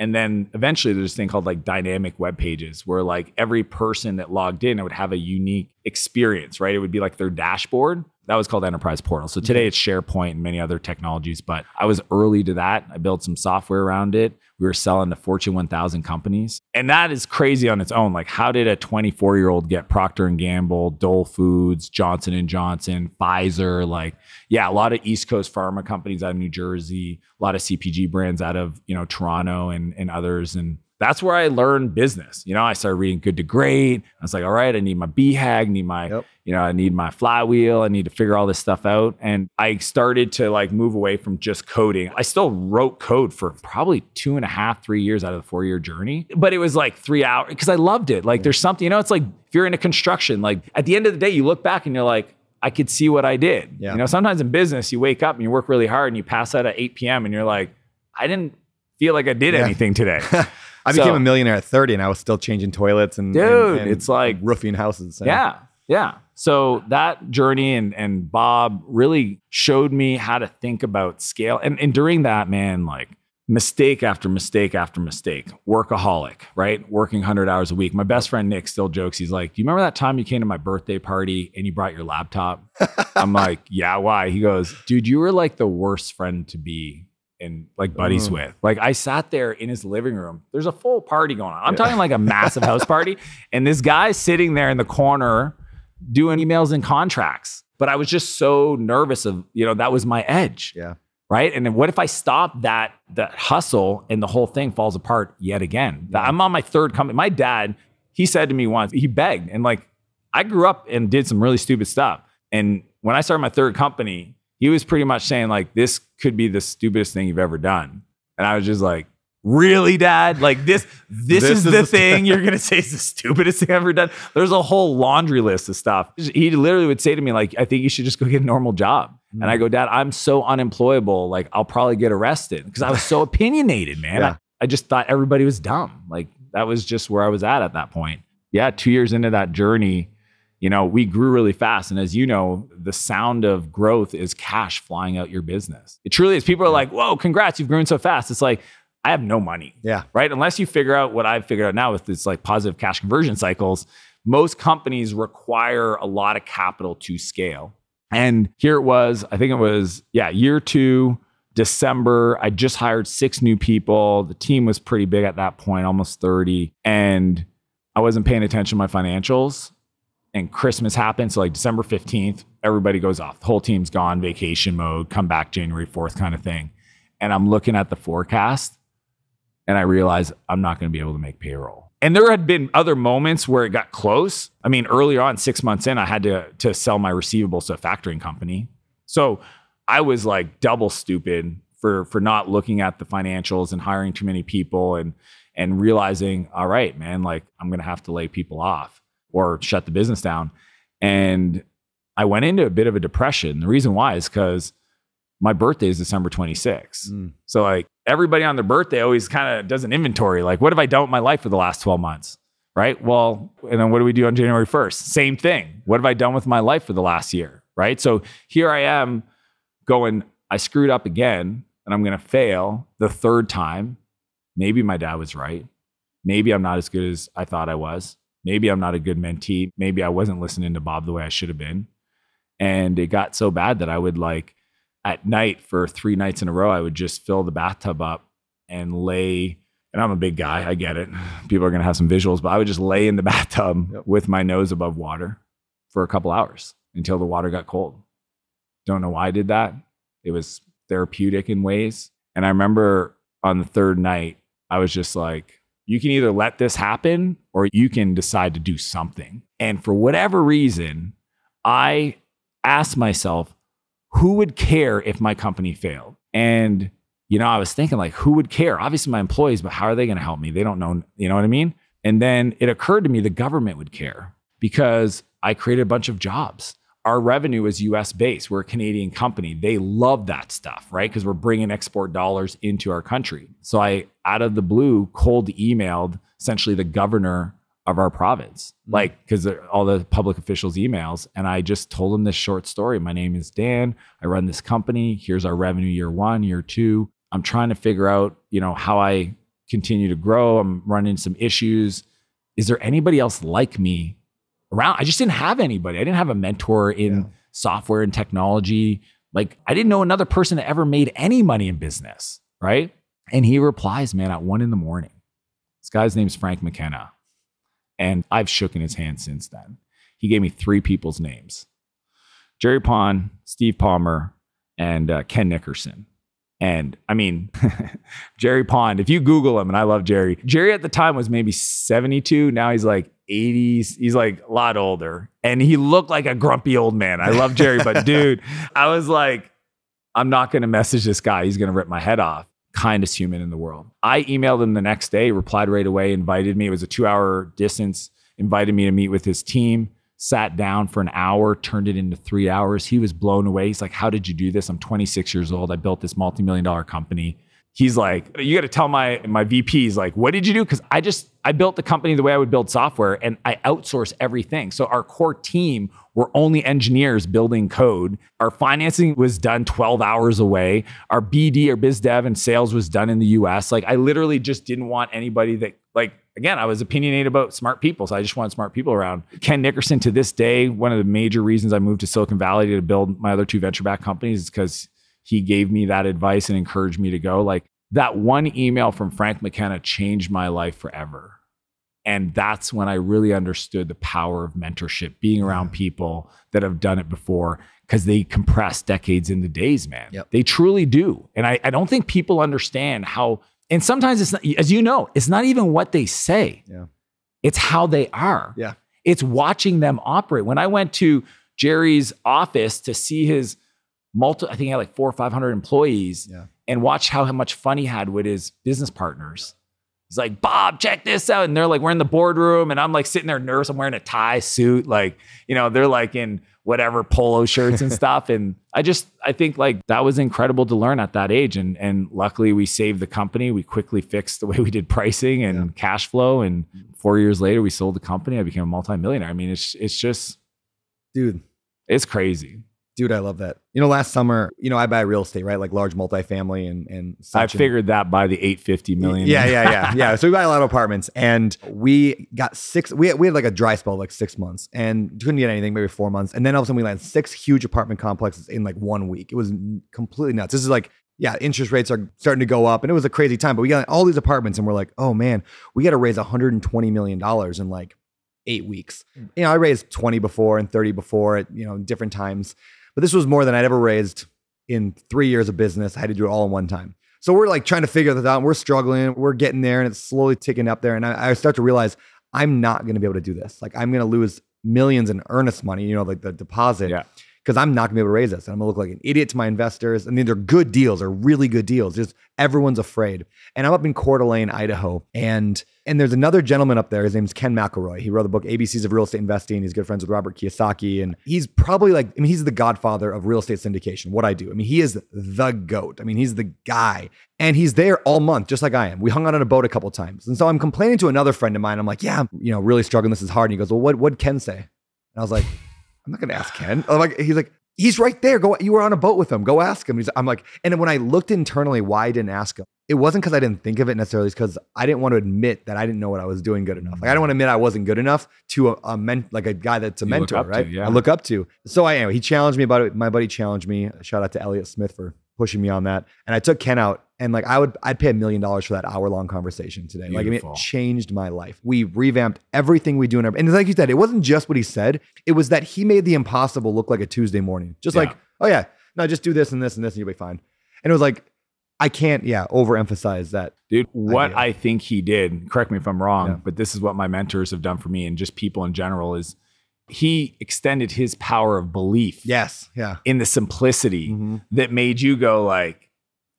And then eventually there's this thing called like dynamic web pages where like every person that logged in, it would have a unique experience, right? It would be like their dashboard. That was called Enterprise Portal. So today mm-hmm. it's SharePoint and many other technologies, but I was early to that. I built some software around it. We were selling to Fortune 1000 companies. And that is crazy on its own. Like how did a 24 year old get Procter and Gamble, Dole Foods, Johnson and Johnson, Pfizer, like yeah, a lot of East Coast pharma companies out of New Jersey, a lot of CPG brands out of, you know, Toronto and, and others. And that's where I learned business. You know, I started reading Good to Great. I was like, all right, I need my BHAG, need my, Yep. you know, I need my flywheel. I need to figure all this stuff out. And I started to like move away from just coding. I still wrote code for probably two and a half, three years out of the four year journey, but it was like three hours because I loved it. Like there's something, you know, it's like if you're into construction, like at the end of the day, you look back and you're like, I could see what I did. Yeah. You know, sometimes in business, you wake up and you work really hard and you pass out at 8 p.m. and you're like, I didn't feel like I did Yeah. anything today. I So- became a millionaire at 30 and I was still changing toilets and, Dude, and- and it's like- roofing houses. So- Yeah. Yeah. So that journey and and Bob really showed me how to think about scale. And and during that, man, like mistake after mistake after mistake, workaholic, right? Working 100 hours a week. My best friend Nick still jokes. He's like, Do you remember that time you came to my birthday party and you brought your laptop? I'm like, Yeah, why? He goes, Dude, you were like the worst friend to be and like buddies Mm. with. Like I sat there in his living room. There's a full party going on. I'm talking like a massive house party. And this guy's sitting there in the corner doing emails and contracts. But I was just so nervous of, you know, that was my edge. Yeah. Right. And then what if I stop that that hustle and the whole thing falls apart yet again? Yeah. I'm on my third company. My dad, he said to me once, he begged, and like I grew up and did some really stupid stuff. And when I started my third company, he was pretty much saying, like, this could be the stupidest thing you've ever done. And I was just like, Really, dad? Like this, this, This is, is the the- thing you're gonna say is the stupidest thing I've ever done. There's a whole laundry list of stuff. He literally would say to me, like, I think you should just go get a normal job. And I mm. go, Dad, I'm so unemployable. Like, I'll probably get arrested because I was so opinionated, man. Yeah. I, I just thought everybody was dumb. Like, that was just where I was at at that point. Yeah, two years into that journey, you know, we grew really fast. And as you know, the sound of growth is cash flying out your business. It truly is. People are like, whoa, congrats, you've grown so fast. It's like, I have no money Yeah. right? Unless you figure out what I've figured out now with this like positive cash conversion cycles, most companies require a lot of capital to scale. And here it was, I think it was, yeah, year two, December. I just hired six new people. The team was pretty big at that point, almost 30. And I wasn't paying attention to my financials. And Christmas happened. So, like December 15th, everybody goes off. The whole team's gone, vacation mode, come back January 4th kind of thing. And I'm looking at the forecast and I realize I'm not going to be able to make payroll. And there had been other moments where it got close. I mean, earlier on, six months in, I had to to sell my receivables to a factoring company. So I was like double stupid for for not looking at the financials and hiring too many people and and realizing, all right, man, like I'm to have to lay people off or shut the business down. And I went into a bit of a depression. The reason why is because my birthday is December 26th. Mm. So like everybody on their birthday always kind of does an inventory. Like, what have I done with my life for the last 12 months? Right. Well, and then what do we do on January 1st? Same thing. What have I done with my life for the last year? Right. So here I am going, I screwed up again and I'm going to fail the third time. Maybe my dad was right. Maybe I'm not as good as I thought I was. Maybe I'm not a good mentee. Maybe I wasn't listening to Bob the way I should have been. And it got so bad that I would like at night for three nights in a row, I would just fill the bathtub up and lay. And I'm a big guy, I get it. People are going to have some visuals, but I would just lay in the bathtub Yep. with my nose above water for a couple hours until the water got cold. Don't know why I did that. It was therapeutic in ways. And I remember on the third night, I was just like, you can either let this happen or you can decide to do something. And for whatever reason, I asked myself, who would care if my company failed? And, you know, I was thinking, like, who would care? Obviously, my employees, but how are they going to help me? They don't know, you know what I mean? And then it occurred to me the government would care because I created a bunch of jobs. Our revenue is US based. We're a Canadian company. They love that stuff, right? Because we're bringing export dollars into our country. So I, out of the blue, cold emailed essentially the governor of our province, Mm. like because all the public officials' emails. And I just told him this short story. My name is Dan. I run this company. Here's our revenue year one, year two. I'm trying to figure out, you know, how I continue to grow. I'm running some issues. Is there anybody else like me around? I just didn't have anybody. I didn't have a mentor in Yeah. software and technology. Like I didn't know another person that ever made any money in business, right? And he replies, man, at one in the morning. This guy's name's Frank McKenna. And I've shooken his hand since then. He gave me three people's names Jerry Pond, Steve Palmer, and uh, Ken Nickerson. And I mean, Jerry Pond, if you Google him, and I love Jerry, Jerry at the time was maybe 72. Now he's like 80s. He's like a lot older. And he looked like a grumpy old man. I love Jerry, but dude, I was like, I'm not going to message this guy. He's going to rip my head off. Kindest human in the world. I emailed him the next day, replied right away, invited me. It was a two hour distance, invited me to meet with his team, sat down for an hour, turned it into three hours. He was blown away. He's like, How did you do this? I'm 26 years old. I built this multi million dollar company. He's like, you got to tell my my VPs like, what did you do? Because I just I built the company the way I would build software, and I outsource everything. So our core team were only engineers building code. Our financing was done 12 hours away. Our BD or biz dev and sales was done in the US. Like I literally just didn't want anybody that like again, I was opinionated about smart people. So I just wanted smart people around. Ken Nickerson to this day, one of the major reasons I moved to Silicon Valley to build my other two venture backed companies is because he gave me that advice and encouraged me to go. Like that one email from Frank McKenna changed my life forever. And that's when I really understood the power of mentorship, being around mm. people that have done it before, because they compress decades into days, man. Yep. They truly do. And I, I don't think people understand how, and sometimes it's not, as you know, it's not even what they say, Yeah. it's how they are. Yeah. It's watching them operate. When I went to Jerry's office to see his multi, I think he had like four or 500 employees Yeah. and watch how much fun he had with his business partners. He's like, Bob, check this out. And they're like, we're in the boardroom. And I'm like sitting there nervous. I'm wearing a tie suit. Like, you know, they're like in whatever polo shirts and stuff. And I just, I think like that was incredible to learn at that age. And, and luckily we saved the company. We quickly fixed the way we did pricing and cash flow. And four years later, we sold the company. I became a multimillionaire. I mean, it's, it's just, Dude, it's crazy. Dude, I love that. You know, last summer, you know, I buy real estate, right? Like large multifamily and and I such. and- figured that by the 850 million. Yeah, yeah, yeah, yeah. So we buy a lot of apartments, and we got six. We had, we had like a dry spell, like six months, and couldn't get anything, maybe four months, and then all of a sudden we landed six huge apartment complexes in like one week. It was completely nuts. This is like. Yeah, interest rates are starting to go up, and it was a crazy time. But we got all these apartments, and we're like, "Oh man, we got to raise 120 million dollars in like eight weeks." Mm. You know, I raised 20 before and 30 before at you know different times, but this was more than I'd ever raised in three years of business. I had to do it all in one time. So we're like trying to figure this out. We're struggling. We're getting there, and it's slowly ticking up there. And I, I start to realize I'm not going to be able to do this. Like I'm going to lose millions in earnest money. You know, like the deposit. Yeah. Because I'm not gonna be able to raise this. And I'm gonna look like an idiot to my investors. I mean, they're good deals, they're really good deals. Just everyone's afraid. And I'm up in Coeur d'Alene, Idaho, and and there's another gentleman up there. His name's Ken McElroy. He wrote the book ABCs of Real Estate Investing. He's good friends with Robert Kiyosaki, and he's probably like, I mean, he's the godfather of real estate syndication. What I do, I mean, he is the goat. I mean, he's the guy, and he's there all month, just like I am. We hung out on a boat a couple times, and so I'm complaining to another friend of mine. I'm like, yeah, I'm, you know, really struggling. This is hard. And he goes, well, what what Ken say? And I was like, I'm not gonna ask Ken. I'm like, he's like, he's right there. Go, you were on a boat with him. Go ask him. He's, I'm like, and when I looked internally, why I didn't ask him, it wasn't because I didn't think of it necessarily. It's because I didn't want to admit that I didn't know what I was doing good enough. Like I don't want to admit I wasn't good enough to a, a men, like a guy that's a You mentor, up to, right? yeah. I look up to. So I am. He challenged me about it. My buddy challenged me. Shout out to Elliot Smith for pushing me on that. And I took Ken out, and like I would, I'd pay a million dollars for that hour long conversation today. Like I mean, it changed my life. We revamped everything we do in our, and like you said, it wasn't just what he said. It was that he made the impossible look like a Tuesday morning. Just Yeah. like, oh yeah, no, just do this and this and this, and you'll be fine. And it was like, I can't, yeah, overemphasize that. Dude, what idea. I think he did, correct me if I'm wrong, Yeah. but this is what my mentors have done for me and just people in general is he extended his power of belief Yes, yeah, in the simplicity Mhm. that made you go like,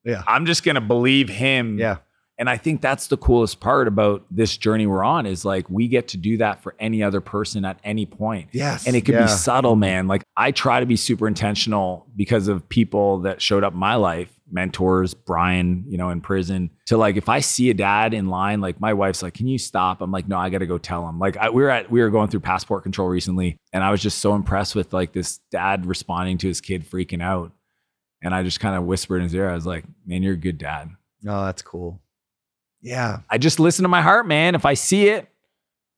yeah, I'm just going to believe him yeah, And I think that's the coolest part about this journey we're on is like we get to do that for any other person at any point. Yes. And it could Yeah. be subtle, man. Like I try to be super intentional because of people that showed up in my life, mentors, Brian, you know, in prison, to like if I see a dad in line, like my wife's like, "Can you stop?" I'm like, "No, I got to go tell him." Like I, we were at we were going through passport control recently, and I was just so impressed with like this dad responding to his kid freaking out, and I just kind of whispered in his ear, I was like, "Man, you're a good dad." Oh, that's cool. Yeah. I just listen to my heart, man. If I see it,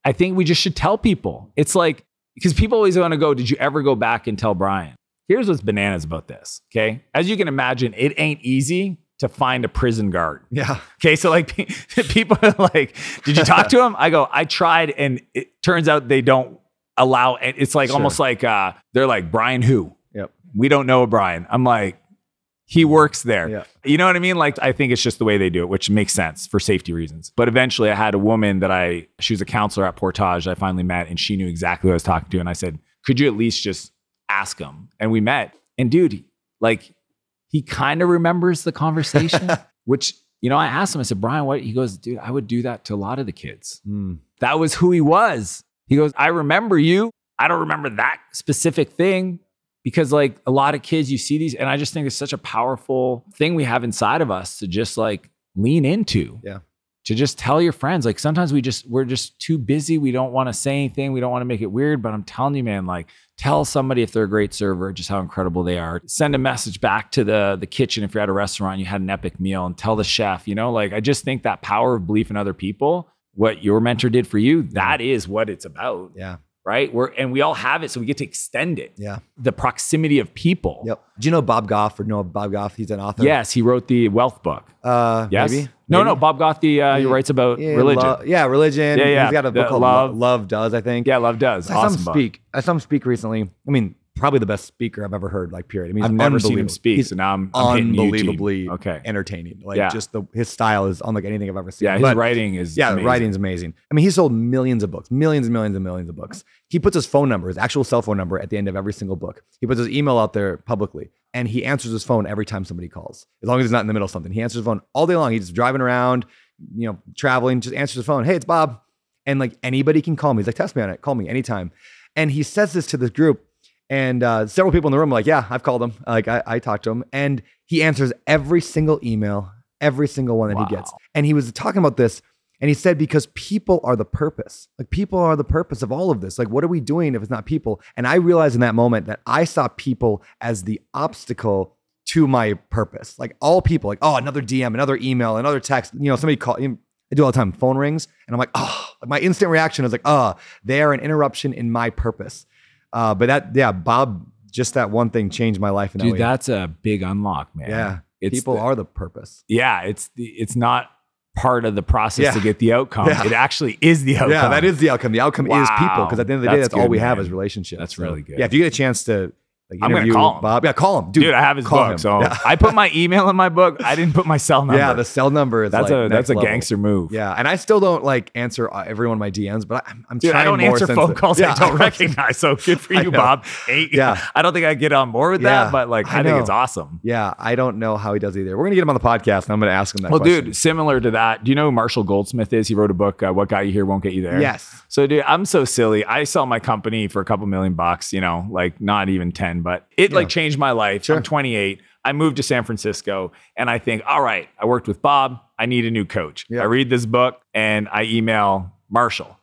I think we just should tell people. It's like, because people always want to go, Did you ever go back and tell Brian? Here's what's bananas about this. Okay. As you can imagine, it ain't easy to find a prison guard. Yeah. Okay. So, like, people are like, Did you talk to him? I go, I tried. And it turns out they don't allow it. It's like Sure. almost like uh, they're like, Brian, who? Yep. We don't know a Brian. I'm like, he works there. Yeah. You know what I mean? Like, I think it's just the way they do it, which makes sense for safety reasons. But eventually, I had a woman that I, she was a counselor at Portage. I finally met, and she knew exactly who I was talking to. And I said, Could you at least just ask him? And we met. And dude, like, he kind of remembers the conversation, which, you know, I asked him, I said, Brian, what? He goes, Dude, I would do that to a lot of the kids. Mm. That was who he was. He goes, I remember you. I don't remember that specific thing because, like, a lot of kids, you see these, and I just think it's such a powerful thing we have inside of us to just like lean into. Yeah. To just tell your friends. Like, sometimes we just, we're just too busy. We don't want to say anything. We don't want to make it weird. But I'm telling you, man, like, tell somebody if they're a great server, just how incredible they are. Send a message back to the, the kitchen if you're at a restaurant, you had an epic meal, and tell the chef, you know, like, I just think that power of belief in other people what your mentor did for you, that is what it's about, Yeah. Right? We're and we all have it, so we get to extend it. Yeah. The proximity of people. Yep. Do you know Bob Goff or know Bob Goff? He's an author. Yes, he wrote the wealth book. Uh, Yes. Maybe. No, Maybe? no, Bob Goff. the uh, he Yeah. writes about Yeah, religion. lo- yeah, religion. Yeah, yeah. He's got a book The called Love. Love. Does, I think. yeah, love does. I Awesome book. speak. I saw him speak recently. I mean, probably the best speaker I've ever heard. Like, period. I mean, I've never seen him speak, He's so now I'm, I'm unbelievably Okay. entertaining. Like, Yeah. just the his style is unlike anything I've ever seen. Yeah, his But- writing is Yeah, amazing. the writing's amazing. I mean, he sold millions of books, millions and millions and millions of books. He puts his phone number, his actual cell phone number, at the end of every single book. He puts his email out there publicly, and he answers his phone every time somebody calls, as long as he's not in the middle of something. He answers his phone all day long. He's just driving around, you know, traveling, just answers his phone. Hey, it's Bob, and like anybody can call me. He's like, test me on it, call me anytime. And he says this to this group, and uh, several people in the room are like, yeah, I've called him. Like I, I talked to him, and he answers every single email, every single one that he gets. And he was talking about this, and he said because people are the purpose. Like people are the purpose of all of this. Like what are we doing if it's not people? And I realized in that moment that I saw people as the obstacle to my purpose. Like all people, like oh, another DM, another email, another text. You know, somebody call. You know, I do all the time. Phone rings, and I'm like, oh, my instant reaction is like, oh, they are an interruption in my purpose. Uh, but that, yeah, Bob, just that one thing changed my life. In that Dude, way. that's a big unlock, man. yeah, It's people the- are the purpose. Yeah, it's the it's not part of the process Yeah. to get the outcome. Yeah. It actually is the outcome. Yeah, that is the outcome. The outcome is people because at the end of the day, That's that's, all good, we have is relationships. That's really good. Yeah, if you get a chance to like, I'm gonna call him. Bob, yeah, call him, dude. Dude, I have his book. him. So Yeah. I put my email in my book. I didn't put my cell number. yeah, the cell number is that's like a that's a level. gangster move. Yeah, and I still don't like answer uh, every one of my DMs, but I'm, I'm Dude, trying I don't more answer phone calls Yeah, I don't recognize. So good for you. Bob. Hey, Yeah. I don't think I get on board with that, but like I I, think it's awesome. Yeah, I don't know how he does either. We're gonna get him on the podcast, and I'm gonna ask him that. Well, question. dude, similar to that, do you know who Marshall Goldsmith is? He wrote a book, uh, "What Got You Here Won't Get You There." Yes. So, dude, I'm so silly. I sell my company for a couple million bucks. You know, like not even ten, but it Yeah. like changed my life. Sure. I'm 28. I moved to San Francisco, and I think, all right, I worked with Bob. I need a new coach. Yeah. I read this book, and I email Marshall,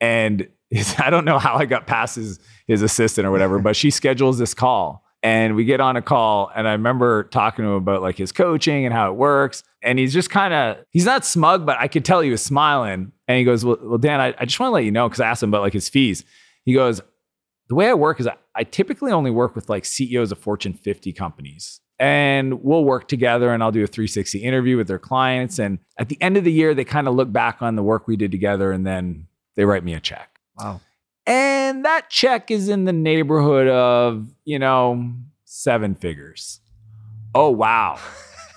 and I don't know how I got past his his assistant or whatever, but she schedules this call. And we get on a call, and I remember talking to him about like his coaching and how it works. And he's just kind of, he's not smug, but I could tell he was smiling. And he goes, Well, well Dan, I, I just want to let you know, because I asked him about like his fees. He goes, The way I work is I, I typically only work with like CEOs of Fortune 50 companies. And we'll work together and I'll do a 360 interview with their clients. And at the end of the year, they kind of look back on the work we did together and then they write me a check. wow. And that check is in the neighborhood of, you know, seven figures. Oh, wow.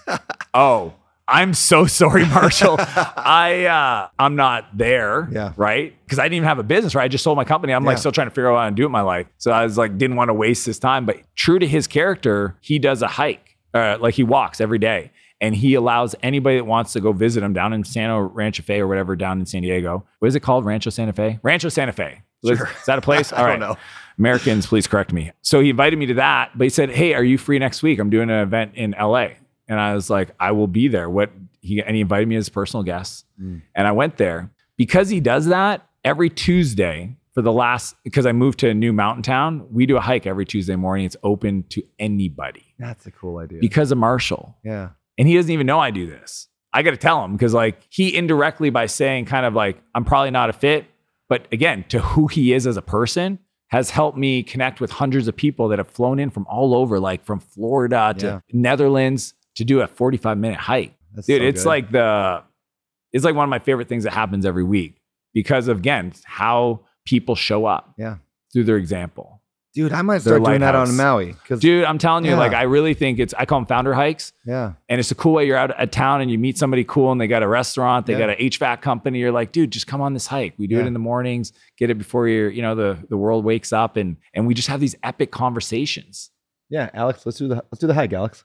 oh, I'm so sorry, Marshall. I uh I'm not there. Yeah. Right. Because I didn't even have a business, right? I just sold my company. I'm like still trying to figure out what to do in my life. So I was like, didn't want to waste his time. But true to his character, he does a hike. Uh, like he walks every day. And he allows anybody that wants to go visit him down in Santa Rancho Fe or whatever down in San Diego. What is it called? Rancho Santa Fe? Rancho Santa Fe. Is- Sure. Is that a place? All I right. don't know. Americans, please correct me. So he invited me to that, but he said, Hey, are you free next week? I'm doing an event in LA. And I was like, I will be there. What he and he invited me as a personal guest. Mm. And I went there. Because he does that every Tuesday for the last because I moved to a new mountain town, we do a hike every Tuesday morning. It's open to anybody That's a cool idea. because of Marshall. yeah. And he doesn't even know I do this. I got to tell him because, like, he indirectly by saying, kind of like, I'm probably not a fit, but again, to who he is as a person, has helped me connect with hundreds of people that have flown in from all over, like from Florida to Yeah. Netherlands to do a 45 minute hike. That's Dude, so it's good. like the, it's like one of my favorite things that happens every week because of, again, how people show up Yeah. through their example. Dude, I might start doing that on. Maui. Dude, I'm telling you, Yeah. like, I really think it's, I call them founder hikes. yeah. And it's a cool way you're out of town and you meet somebody cool and they got a restaurant, they Yeah. got an HVAC company. You're like, dude, just come on this hike. We do Yeah. it in the mornings, get it before you're, you know, the the world wakes up and and we just have these epic conversations. Yeah, Alex, let's do the let's do the hike, Alex.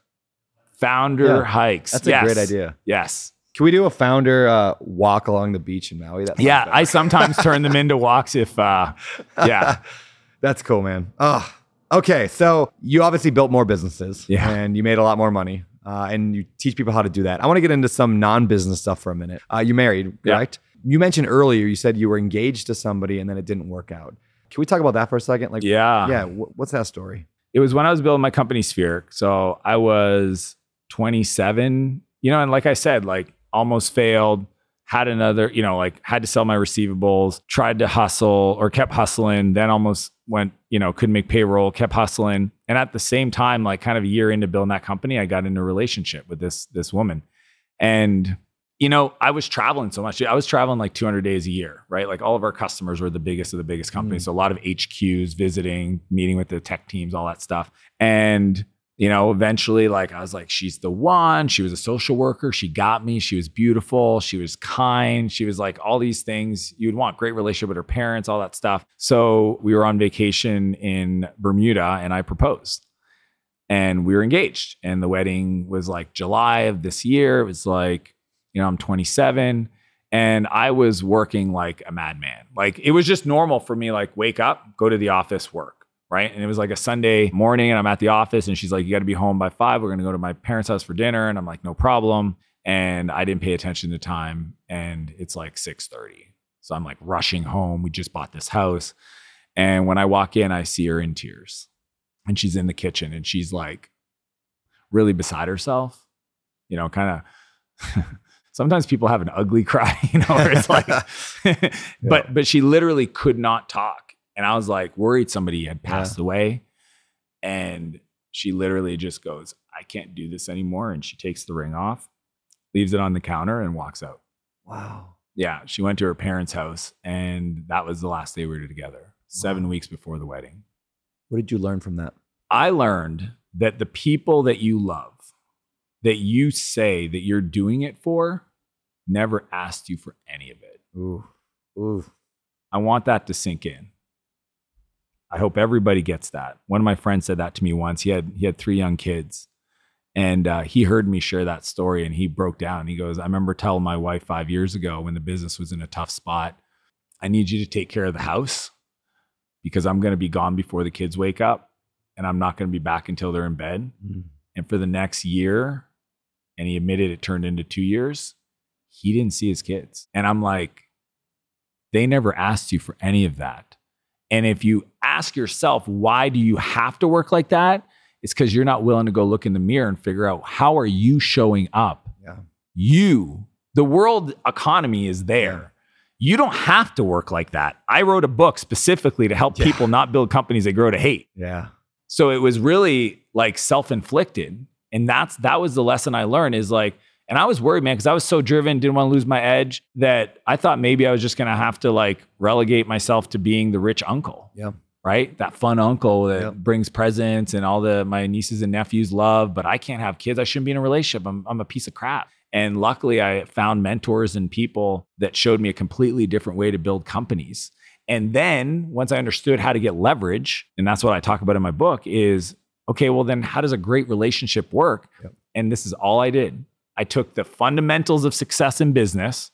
Founder Yeah. hikes. That's a great idea. Yes. Can we do a founder uh, walk along the beach in Maui? That Yeah. I sometimes turn them into walks if uh yeah. That's cool, man. Oh, okay. So you obviously built more businesses, Yeah. and you made a lot more money, uh, and you teach people how to do that. I want to get into some non-business stuff for a minute. Uh, you married, Yeah. correct? You mentioned earlier you said you were engaged to somebody and then it didn't work out. Can we talk about that for a second? Like, Yeah. yeah. wh- what's that story? it was when I was building my company Sphere. So I was 27, you know, and like I said, like almost failed, had another, you know, like had to sell my receivables, tried to hustle or kept hustling, then almost went, you know, couldn't make payroll, kept hustling. And at the same time, like kind of a year into building that company, I got into a relationship with this this woman. And you know, I was traveling so much. I was traveling like 200 days a year, right? Like all of our customers were the biggest of the biggest companies. Mm. So a lot of HQs, visiting, meeting with the tech teams, all that stuff. And, you know, eventually, like I was like, she's the one. She was a social worker. She got me. She was beautiful. She was kind. She was like all these things you'd want. Great relationship with her parents, all that stuff. So we were on vacation in Bermuda and I proposed and we were engaged. And the wedding was like July of this year. It was like, you know, I'm 27 and I was working like a madman. Like it was just normal for me, like wake up, go to the office, work. Right. And it was like a Sunday morning and I'm at the office and she's like, you got to be home by five. We're going to go to my parents' house for dinner. And I'm like, no problem. And I didn't pay attention to time. And it's like 6:30. So I'm like rushing home. We just bought this house. And when I walk in, I see her in tears. And she's in the kitchen and she's like really beside herself. You know, kind of sometimes people have an ugly cry, you know, where it's like, but but she literally could not talk, and I was like worried somebody had passed away, and she literally just goes, "I can't do this anymore," and she takes the ring off, leaves it on the counter, and walks out. Wow. Yeah, she went to her parents' house, and that was the last day we were together. Seven weeks before the wedding. What did you learn from that? I learned that the people that you love, that you say that you're doing it for, never asked you for any of it. Ooh. Ooh. I want that to sink in. I hope everybody gets that. One of my friends said that to me once. He had he had three young kids, and uh, he heard me share that story, and he broke down. He goes, "I remember telling my wife five years ago when the business was in a tough spot, I need you to take care of the house because I'm going to be gone before the kids wake up, and I'm not going to be back until they're in bed." Mm. And for the next year, and he admitted it turned into two years, he didn't see his kids. And I'm like, they never asked you for any of that. And if you ask yourself, why do you have to work like that? It's because you're not willing to go look in the mirror and figure out how are you showing up? Yeah. You, the world economy is there. You don't have to work like that. I wrote a book specifically to help Yeah. people not build companies they grow to hate. Yeah. So it was really like self-inflicted. And that's that was the lesson I learned is like, and I was worried, man, because I was so driven, didn't want to lose my edge, that I thought maybe I was just gonna have to like relegate myself to being the rich uncle. Yeah. Right? That fun uncle that brings presents and all the my nieces and nephews love, but I can't have kids. I shouldn't be in a relationship. I'm I'm a piece of crap. And luckily I found mentors and people that showed me a completely different way to build companies. And then once I understood how to get leverage, and that's what I talk about in my book, is okay, well, then how does a great relationship work? Yep. And this is all I did. I took the fundamentals of success in business,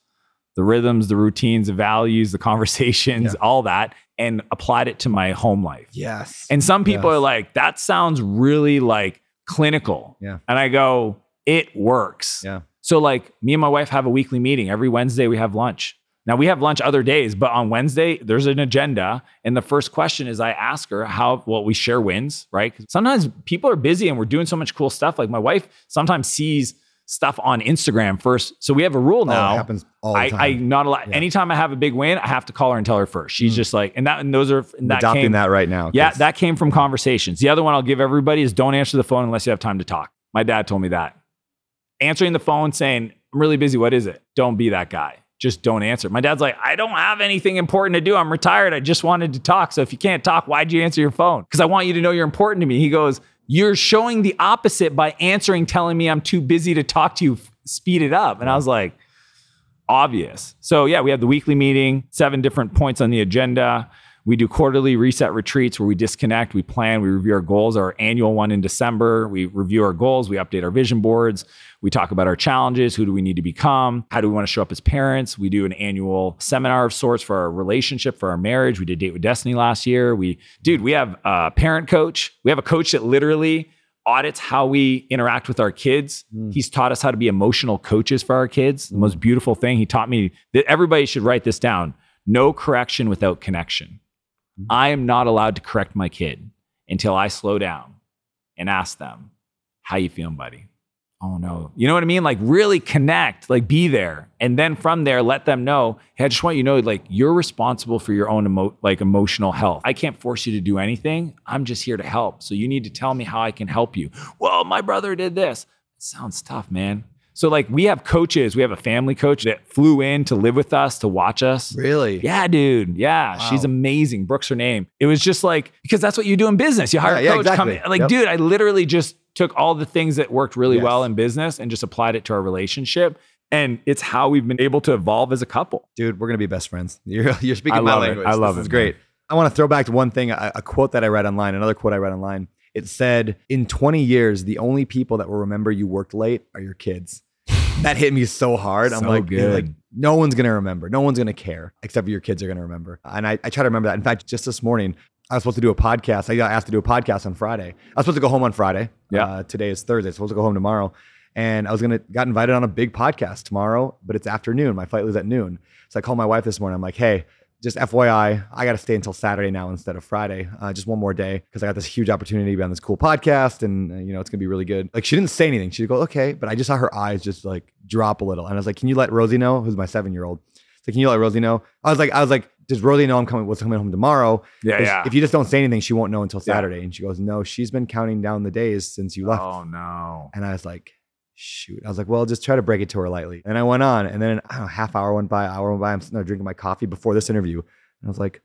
the rhythms, the routines, the values, the conversations, Yeah. all that, and applied it to my home life. Yes. And some people Yes. are like, that sounds really like clinical. Yeah. And I go, it works. Yeah. So, like, me and my wife have a weekly meeting. Every Wednesday, we have lunch. Now, we have lunch other days, but on Wednesday, there's an agenda. And the first question is I ask her how, well, we share wins, right? Sometimes people are busy and we're doing so much cool stuff. Like, my wife sometimes sees stuff on Instagram first. So, we have a rule Oh, now. it happens all the I, time. I not a lot. Yeah. Anytime I have a big win, I have to call her and tell her first. She's Mm. just like, and that, and those are, and that adopting came, that right now. Yeah, that came from conversations. The other one I'll give everybody is don't answer the phone unless you have time to talk. My dad told me that. Answering the phone saying, I'm really busy. What is it? Don't be that guy. Just don't answer. My dad's like, I don't have anything important to do. I'm retired. I just wanted to talk. So if you can't talk, why'd you answer your phone? Because I want you to know you're important to me. He goes, You're showing the opposite by answering, telling me I'm too busy to talk to you. Speed it up. And I was like, obvious. So yeah, we have the weekly meeting, seven different points on the agenda. We do quarterly reset retreats where we disconnect, we plan, we review our goals. Our annual one in December, we review our goals, we update our vision boards, we talk about our challenges, who do we need to become, how do we want to show up as parents. We do an annual seminar of sorts for our relationship, for our marriage. We did Date with Destiny last year. We, dude, we have a parent coach. We have a coach that literally audits how we interact with our kids. Mm. He's taught us how to be emotional coaches for our kids. The most beautiful thing he taught me that everybody should write this down. No correction without connection. Mm. I am not allowed to correct my kid until I slow down and ask them, "How you feeling, buddy?" Oh no. You know what I mean? Like really connect, like be there. And then from there let them know, "Hey, I just want you to know like you're responsible for your own emo- like emotional health. I can't force you to do anything. I'm just here to help. So you need to tell me how I can help you." Well, my brother did this. Sounds tough, man. So like we have coaches, we have a family coach that flew in to live with us, to watch us. really. Yeah, dude. Yeah, Wow. she's amazing. Brooks her name. It was just like because that's what you do in business. You hire Yeah, a yeah, coach. Come exactly. Like, Yep. dude, I literally just took all the things that worked really Yes. well in business and just applied it to our relationship. And it's how we've been able to evolve as a couple. dude, we're gonna be best friends. You're you're speaking my love it. language. I love this it, is great. I want to throw back to one thing, a, a quote that I read online, another quote I read online. It said, "In 20 years, the only people that will remember you worked late are your kids." That hit me so hard. I'm So like, like no one's gonna remember. No one's gonna care except for your kids are gonna remember. And I, I try to remember that. In fact, just this morning, I was supposed to do a podcast. I got asked to do a podcast on Friday. I was supposed to go home on Friday. Yeah. Uh, today is Thursday. supposed to go home tomorrow. And I was gonna got invited on a big podcast tomorrow, but it's afternoon. My flight was at noon. So I called my wife this morning. I'm like, hey, just FYI, I got to stay until Saturday now instead of Friday. Uh, just one more day because I got this huge opportunity to be on this cool podcast, and uh, you know it's gonna be really good. Like she didn't say anything. She'd go, okay, but I just saw her eyes just like drop a little, and I was like, can you let Rosie know? Who's my seven year old? So can you let Rosie know? I was like, I was like, does Rosie know I'm coming? What's coming home tomorrow? Yeah, yeah. If you just don't say anything, she won't know until Yeah. Saturday. And she goes, no, she's been counting down the days since you left. oh no. And I was like, shoot. I was like, well, just try to break it to her lightly. And I went on, and then I don't know, half hour went by, hour went by. I'm sitting there drinking my coffee before this interview, and I was like,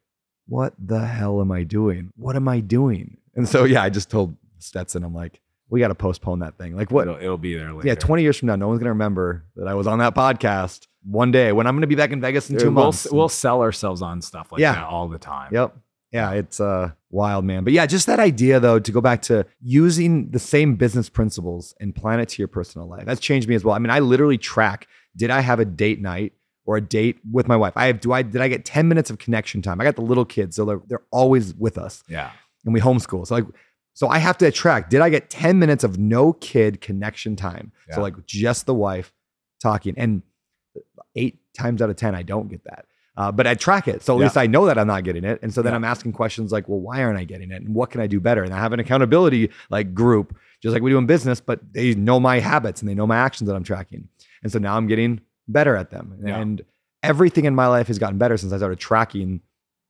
what the hell am I doing? What am I doing? And so yeah, I just told Stetson, I'm like, we got to postpone that thing. Like what? It'll, it'll be there later. Yeah, 20 years from now, no one's gonna remember that I was on that podcast one day when I'm gonna be back in Vegas in Dude, two we'll, months. we'll sell ourselves on stuff like Yeah. that all the time. Yep. Yeah, it's uh wild, man. But yeah, just that idea though to go back to using the same business principles and plan it to your personal life. That's changed me as well. I mean, I literally track did I have a date night or a date with my wife? I have do I did I get 10 minutes of connection time? I got the little kids, so they're, they're always with us Yeah. and we homeschool. So like so I have to track did I get 10 minutes of no kid connection time? Yeah. So like just the wife talking and 8 times out of 10 I don't get that. Uh, but I track it. So at Yeah. least I know that I'm not getting it. And so then Yeah. I'm asking questions like, well, why aren't I getting it? And what can I do better? And I have an accountability like group, just like we do in business, but they know my habits and they know my actions that I'm tracking. And so now I'm getting better at them. Yeah. And everything in my life has gotten better since I started tracking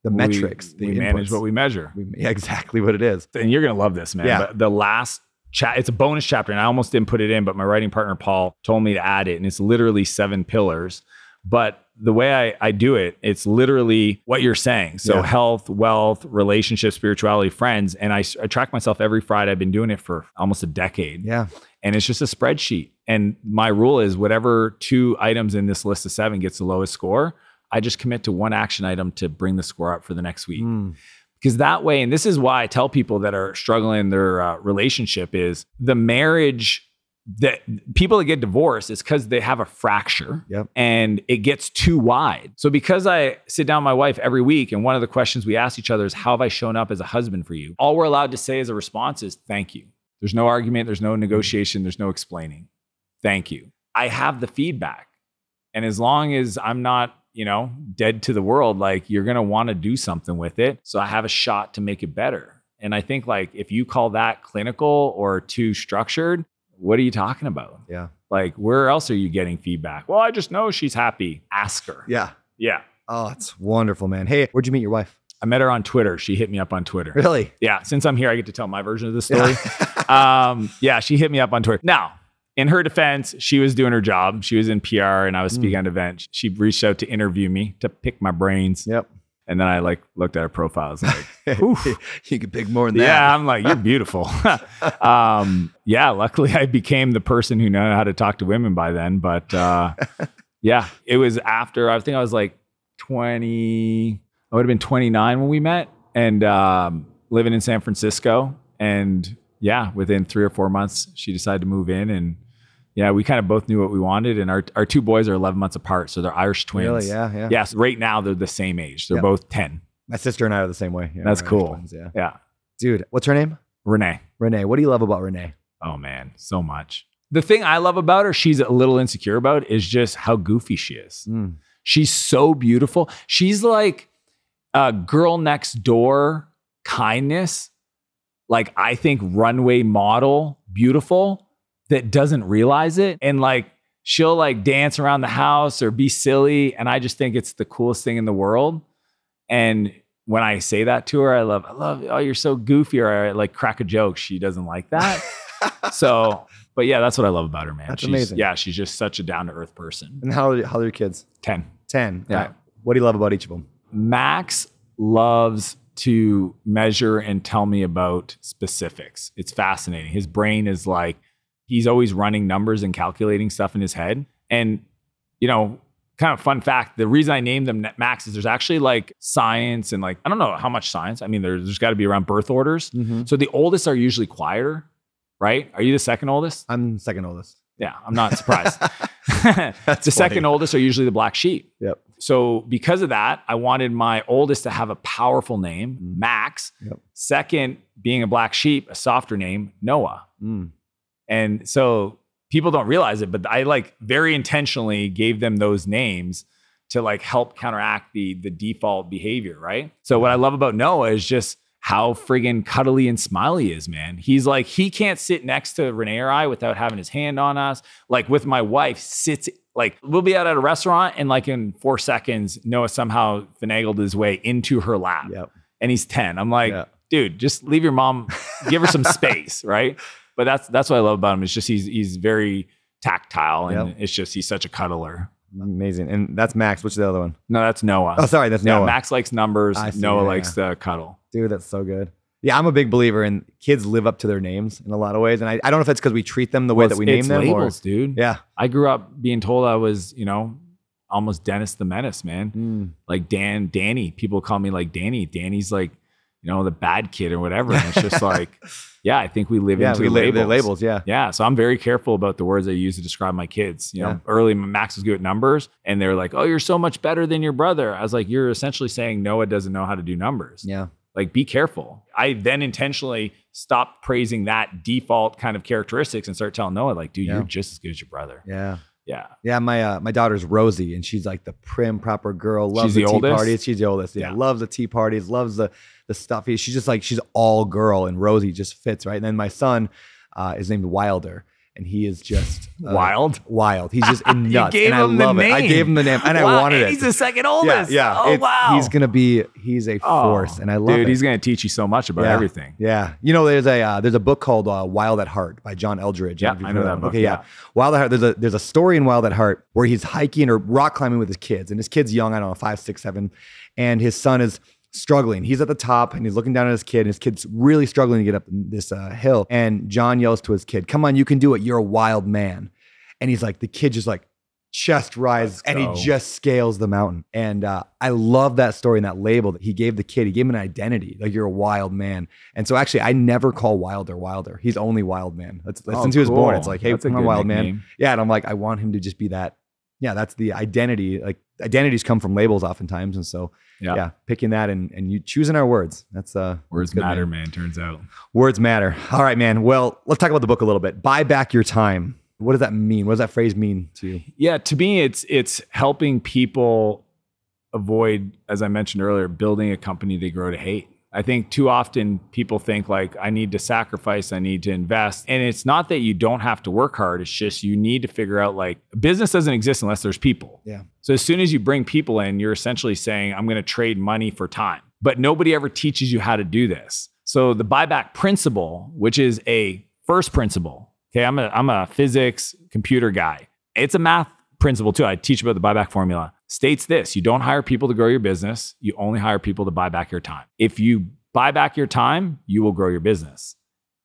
the We- metrics. We, the manage what we measure. We- yeah, exactly what it is. and you're gonna love this, man. Yeah. But the last chat, it's a bonus chapter, and I almost didn't put it in, but my writing partner Paul told me to add it, and it's literally seven pillars. But the way I, I do it, it's literally what you're saying. So Yeah. health, wealth, relationships, spirituality, friends, and I track myself every Friday. I've been doing it for almost a decade, Yeah. and it's just a spreadsheet. And my rule is whatever two items in this list of seven gets the lowest score, I just commit to one action item to bring the score up for the next week Mm. because that way and this is why i tell people that are struggling in their uh, relationship is the marriage that people that get divorced is because they have a fracture Yep. and it gets too wide. So because I sit down with my wife every week and one of the questions we ask each other is how have I shown up as a husband for you? All we're allowed to say as a response is thank you. There's no argument, there's no negotiation, there's no explaining. Thank you. I have the feedback. And as long as I'm not, you know, dead to the world, like you're going to want to do something with it. So I have a shot to make it better. And I think like if you call that clinical or too structured, what are you talking about? Yeah. Like, where else are you getting feedback? Well, I just know she's happy. Ask her. Yeah. Yeah. Oh, it's wonderful, man. Hey, where'd you meet your wife? I met her on Twitter. She hit me up on Twitter. Really? Yeah. Since I'm here, I get to tell my version of the story. um, yeah, she hit me up on Twitter. Now, in her defense, she was doing her job. She was in PR and I was speaking at an event. She reached out to interview me to pick my brains. Yep. And then I like looked at her profile. I was like, you could pick more than that. yeah, I'm like, you're beautiful. um, yeah, luckily I became the person who knew how to talk to women by then. But uh, yeah, it was after I think I was like 20, I would have been 29 when we met and um, living in San Francisco. And yeah, within three or four months, she decided to move in. And yeah, we kind of both knew what we wanted. And our, our two boys are 11 months apart. So they're Irish twins. Really? Yeah. Yeah. Yes, right now they're the same age. They're Yep. both 10. My sister and I are the same way. Yeah, That's cool. twins, yeah. Yeah. Dude, what's her name? Renee. Renee. What do you love about Renee? Oh man, so much. The thing I love about her, she's a little insecure about, is just how goofy she is. Mm. She's so beautiful. She's like a girl next door kindness, like I think runway model, beautiful that doesn't realize it. And like she'll like dance around the house or be silly. And I just think it's the coolest thing in the world. And when I say that to her, I love, I love, oh, you're so goofy, or I like crack a joke. She doesn't like that. so, but yeah, that's what I love about her, man. That's she's, amazing. Yeah, she's just such a down to earth person. And how old, how old are your kids? 10. 10. Yeah. Right. What do you love about each of them? Max loves to measure and tell me about specifics. It's fascinating. His brain is like, he's always running numbers and calculating stuff in his head. And, you know, kind of fun fact the reason I named them Max is there's actually like science and like, I don't know how much science. I mean, there's, there's got to be around birth orders. Mm-hmm. So the oldest are usually quieter, right? Are you the second oldest? I'm second oldest. Yeah, I'm not surprised. the funny. second oldest are usually the black sheep. Yep. So because of that, I wanted my oldest to have a powerful name, Mm. Max. Yep. Second, being a black sheep, a softer name, Noah. Mm. And so people don't realize it, but I like very intentionally gave them those names to like help counteract the the default behavior, right? So what I love about Noah is just how friggin' cuddly and smiley he is, man. He's like he can't sit next to Renee or I without having his hand on us. Like with my wife, sits like we'll be out at a restaurant and like in four seconds, Noah somehow finagled his way into her lap, Yep. and he's ten. I'm like, Yeah. dude, just leave your mom, give her some space, right? But that's that's what I love about him. It's just he's he's very tactile, and Yep. it's just he's such a cuddler. Amazing. And that's Max. What's the other one? No, that's Noah. Oh, sorry. That's yeah, Noah. Max likes numbers. See, Noah yeah, likes the cuddle. Dude, that's so good. Yeah, I'm a big believer in kids live up to their names in a lot of ways. And I, I don't know if it's because we treat them the way that we name them. labels, Or, dude. yeah. I grew up being told I was, you know, almost Dennis the Menace, man. Mm. Like Dan, Danny. People call me like Danny. Danny's like, you know, the bad kid or whatever. And it's just like, yeah, I think we live Yeah, into we the la- labels. the labels. Yeah. Yeah, so I'm very careful about the words I use to describe my kids. You know, Yeah. early Max was good at numbers, and they're like, "Oh, you're so much better than your brother." I was like, "You're essentially saying Noah doesn't know how to do numbers. Yeah. Like, be careful." I then intentionally stopped praising that default kind of characteristics and start telling Noah, like, "Dude, Yeah. you're just as good as your brother." Yeah. Yeah, Yeah, my uh, my daughter's Rosie, and she's like the prim, proper girl. Loves She's the, the tea oldest? parties. She's the oldest. Yeah, Yeah. loves the tea parties. Loves the the stuffy. She's just like she's all girl, and Rosie just fits right. And then my son uh, is named Wilder, and he is just uh, wild. Wild. He's just nuts, gave and I him the love it. I name. gave him the name, and I Wow, wanted and it. He's the second yeah, oldest. yeah. Oh It's- wow. He's gonna be. He's a Oh, force, and I love it. Dude, it. he's gonna teach you so much about Yeah. everything. Yeah, you know, there's a uh, there's a book called uh, Wild at Heart by John Eldredge. Yeah, if you've I know heard that book, Okay, yeah. yeah. Wild at Heart. There's a there's a story in Wild at Heart where he's hiking or rock climbing with his kids, and his kid's young. I don't know, five, six, seven, and his son is struggling. He's at the top and he's looking down at his kid. And his kid's really struggling to get up this uh, hill. And John yells to his kid, "Come on, you can do it. You're a wild man." And he's like, the kid just like chest rise, and he just scales the mountain. And uh, I love that story and that label that he gave the kid. He gave him an identity, like you're a wild man. And so actually, I never call Wilder Wilder. He's only Wild Man. That's, that's Oh, since he was born. It's like, hey, That's a I'm a good wild man. Yeah, and I'm like, I want him to just be that. Yeah, that's the identity. Like identities come from labels oftentimes, and so Yeah. yeah, picking that and and you choosing our words. That's uh Words good, matter, man. man. Turns out. Words matter. All right, man. Well, let's talk about the book a little bit. Buy back your time. What does that mean? What does that phrase mean to you? Yeah, to me, it's it's helping people avoid, as I mentioned earlier, building a company they grow to hate. I think too often people think like I need to sacrifice, I need to invest. And it's not that you don't have to work hard. It's just you need to figure out like business doesn't exist unless there's people. Yeah. So as soon as you bring people in, you're essentially saying, I'm going to trade money for time. But nobody ever teaches you how to do this. So the buyback principle, which is a first principle, okay, I'm a, I'm a physics computer guy. It's a math principle too. I teach about the buyback formula. States this you don't hire people to grow your business, you only hire people to buy back your time. If you buy back your time, you will grow your business.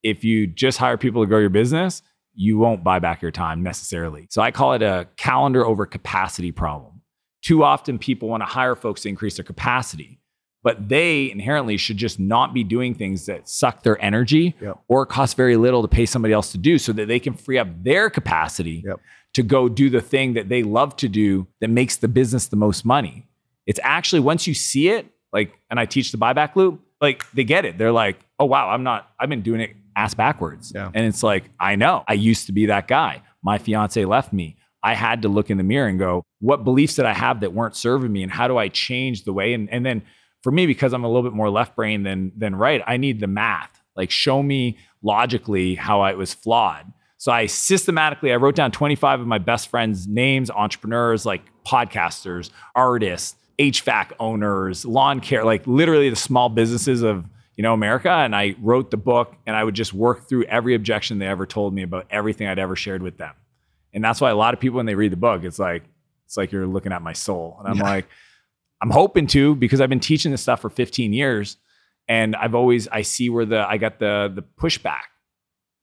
If you just hire people to grow your business, you won't buy back your time necessarily. So I call it a calendar over capacity problem. Too often people want to hire folks to increase their capacity, but they inherently should just not be doing things that suck their energy Yep. or cost very little to pay somebody else to do so that they can free up their capacity Yep. to go do the thing that they love to do that makes the business the most money. It's actually once you see it, like, and I teach the buyback loop, like they get it. They're like, oh wow, I'm not, I've been doing it ass backwards. Yeah. And it's like, I know, I used to be that guy. My fiance left me. I had to look in the mirror and go, what beliefs did I have that weren't serving me? And how do I change the way? And, and then for me, because I'm a little bit more left brain than, than right, I need the math. Like show me logically how I was flawed. So I systematically, I wrote down 25 of my best friends' names, entrepreneurs, like podcasters, artists, HVAC owners, lawn care, like literally the small businesses of, you know, America. And I wrote the book and I would just work through every objection they ever told me about everything I'd ever shared with them. And that's why a lot of people, when they read the book, it's like, it's like you're looking at my soul. And I'm Yeah. like, I'm hoping to because I've been teaching this stuff for 15 years. And I've always, I see where the, I got the, the pushback.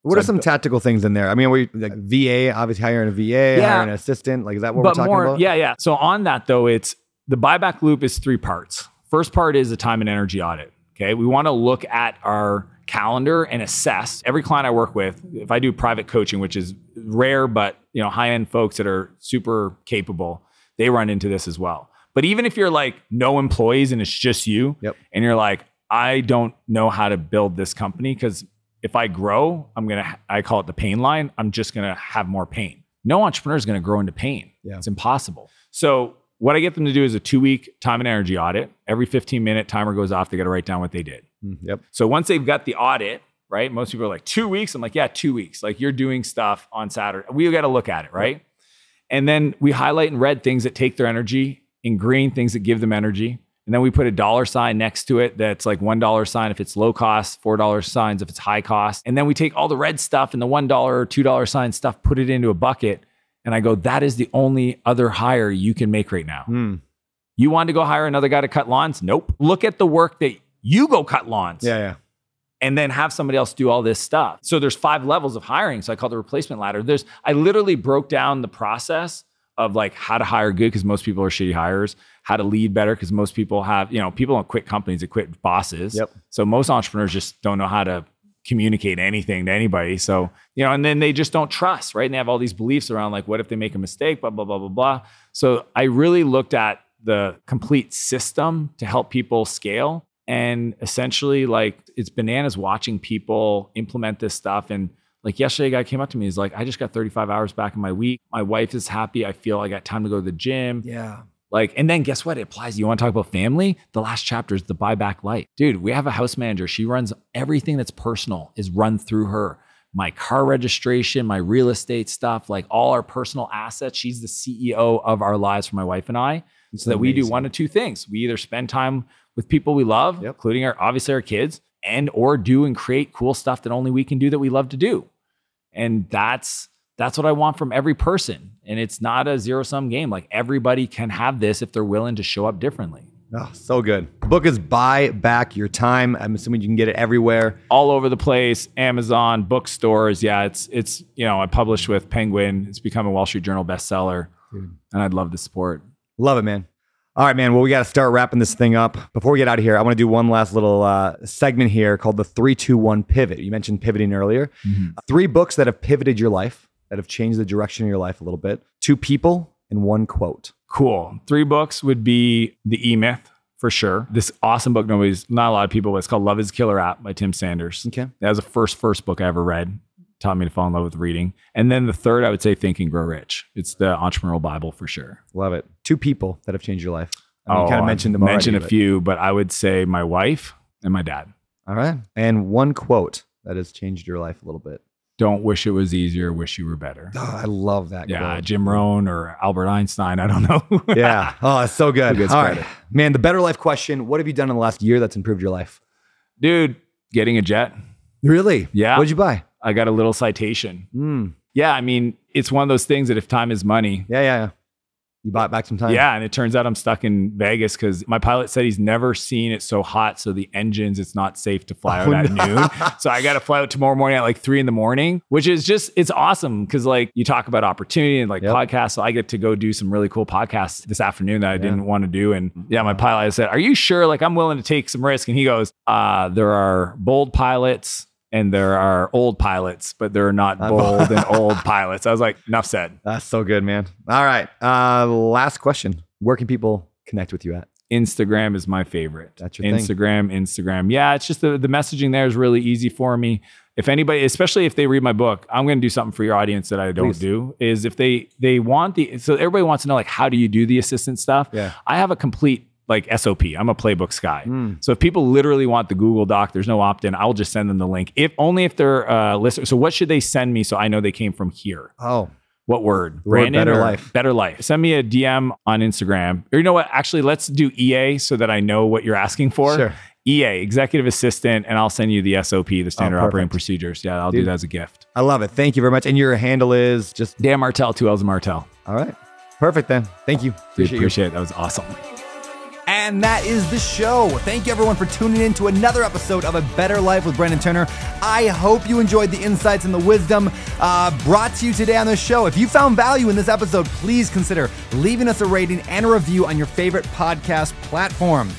What So are some tactical things in there? I mean, we like uh, VA, obviously hiring a VA, Yeah. hiring an assistant. Like, is that what we're talking more, about? yeah, yeah. So on that though, it's the buyback loop is three parts. First part is the time and energy audit. Okay, we want to look at our calendar and assess every client I work with. If I do private coaching, which is rare, but you know, high end folks that are super capable, they run into this as well. But even if you're like no employees and it's just you, Yep. and you're like, I don't know how to build this company because if I grow, I'm gonna I call it the pain line. I'm just gonna have more pain. No entrepreneur is gonna grow into pain. Yeah. It's impossible. So what I get them to do is a two week time and energy audit. Every 15 minute timer goes off. They got to write down what they did. Mm, Yep. So once they've got the audit, right? Most people are like, two weeks. I'm like, yeah, two weeks. Like you're doing stuff on Saturday. We got to look at it, right? And then we highlight in red things that take their energy, in green things that give them energy. And then we put a dollar sign next to it that's like one dollar sign if it's low cost, four dollar signs if it's high cost. And then we take all the red stuff and the one dollar or two dollar sign stuff, put it into a bucket. And I go, that is the only other hire you can make right now. Mm. You want to go hire another guy to cut lawns? Nope. Look at the work that you go cut lawns Yeah, yeah. and then have somebody else do all this stuff. So there's five levels of hiring. So I call the replacement ladder. There's I literally broke down the process of like how to hire good because most people are shitty hires, how to lead better because most people have, you know, people don't quit companies, they quit bosses. Yep. So most entrepreneurs just don't know how to communicate anything to anybody. So, you know, and then they just don't trust, right? And they have all these beliefs around like, what if they make a mistake, blah, blah, blah, blah, blah. So I really looked at the complete system to help people scale. And essentially, like, it's bananas watching people implement this stuff. And like yesterday, a guy came up to me, he's like, I just got 35 hours back in my week. My wife is happy. I feel I got time to go to the gym. Yeah. Like, and then guess what? It applies. You want to talk about family? The last chapter is the buyback light. Dude, we have a house manager. She runs everything that's personal is run through her. My car registration, my real estate stuff, like all our personal assets. She's the CEO of our lives for my wife and I. So that we do one of two things. We either spend time with people we love, Yep. including our obviously our kids, and or do and create cool stuff that only we can do that we love to do. And that's that's what I want from every person. And it's not a zero sum game. Like everybody can have this if they're willing to show up differently. Oh, so good. The book is Buy Back Your Time. I'm assuming you can get it everywhere. All over the place, Amazon, bookstores. Yeah, it's it's you know, I published with Penguin. It's become a Wall Street Journal bestseller. Dude. and I'd love the support. Love it, man. All right, man. Well, we got to start wrapping this thing up. Before we get out of here, I want to do one last little uh, segment here called the 321 pivot. You mentioned pivoting earlier. Three books that have pivoted your life, that have changed the direction of your life a little bit. Two people and one quote. Cool. Three books would be The E Myth for sure. This awesome book, nobody's not a lot of people, but it's called Love is Killer App by Tim Sanders. Okay. That was the first first book I ever read. Taught me to fall in love with reading. And then the third, I would say Think and Grow Rich. It's the entrepreneurial Bible for sure. Love it. Two people that have changed your life. I mean, you oh, kind of mentioned them Oh, Mentioned a but- few, but I would say my wife and my dad. All right. And one quote that has changed your life a little bit. Don't wish it was easier, wish you were better. Oh, I love that Yeah, quote. Jim Rohn or Albert Einstein. I don't know. yeah. Oh, it's so good. All right. Man, the better life question. What have you done in the last year that's improved your life? Dude, getting a jet. Really? Yeah. What'd you buy? I got a little citation. Mm. Yeah, I mean, it's one of those things that if time is money, Yeah, yeah, yeah. You bought back some time. yeah, and it turns out I'm stuck in Vegas because my pilot said he's never seen it so hot. So the engines, it's not safe to fly out Oh, at no. noon. So I got to fly out tomorrow morning at like three in the morning, which is just, it's awesome because like you talk about opportunity and like Yep. podcasts. So I get to go do some really cool podcasts this afternoon that I Yeah. didn't want to do. And yeah, my pilot said, Are you sure? Like I'm willing to take some risk. And he goes, uh, There are bold pilots. And there are old pilots, but there are not bold and old pilots. I was like, enough said. That's so good, man. All right. Uh, last question. Where can people connect with you at? Instagram is my favorite. That's your thing. Instagram, Instagram. Yeah, it's just the, the messaging there is really easy for me. If anybody, especially if they read my book, I'm going to do something for your audience that I don't Please. do. Is if they they want the so everybody wants to know like how do you do the assistant stuff? Yeah. I have a complete like SOP. I'm a playbooks guy. Mm. So if people literally want the Google Doc, there's no opt in. I'll just send them the link. If only if they're uh, listeners. So what should they send me so I know they came from here? Oh, What word? The word better life. Better life. Send me a DM on Instagram. Or you know what? Actually, let's do EA so that I know what you're asking for. Sure. EA, executive assistant, and I'll send you the SOP, the standard perfect. operating procedures. Yeah, I'll Dude. do that as a gift. I love it. Thank you very much. And your handle is just Dan Martell, two L's Martell. all right. Perfect then. Thank you. Dude, Appreciate you. appreciate it. That was awesome. And that is the show. Thank you everyone for tuning in to another episode of A Better Life with Brandon Turner. I hope you enjoyed the insights and the wisdom uh, brought to you today on the show. If you found value in this episode, please consider leaving us a rating and a review on your favorite podcast platform.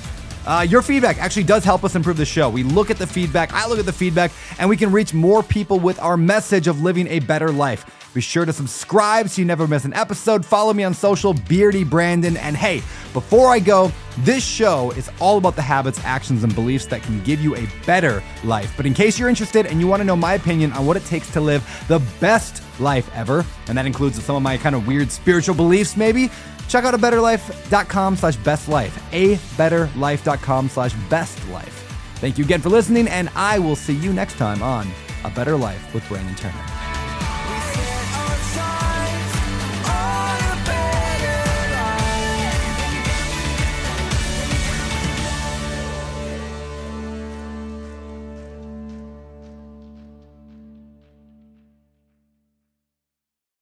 Uh, your feedback actually does help us improve the show. We look at the feedback, I look at the feedback, and we can reach more people with our message of living a better life. Be sure to subscribe so you never miss an episode. Follow me on social, Beardy Brandon. And hey, before I go, this show is all about the habits, actions, and beliefs that can give you a better life. But in case you're interested and you want to know my opinion on what it takes to live the best life ever, and that includes some of my kind of weird spiritual beliefs, maybe, check out a betterlife.com slash best life. A betterlife.com slash best life. Thank you again for listening, and I will see you next time on A Better Life with Brandon Turner.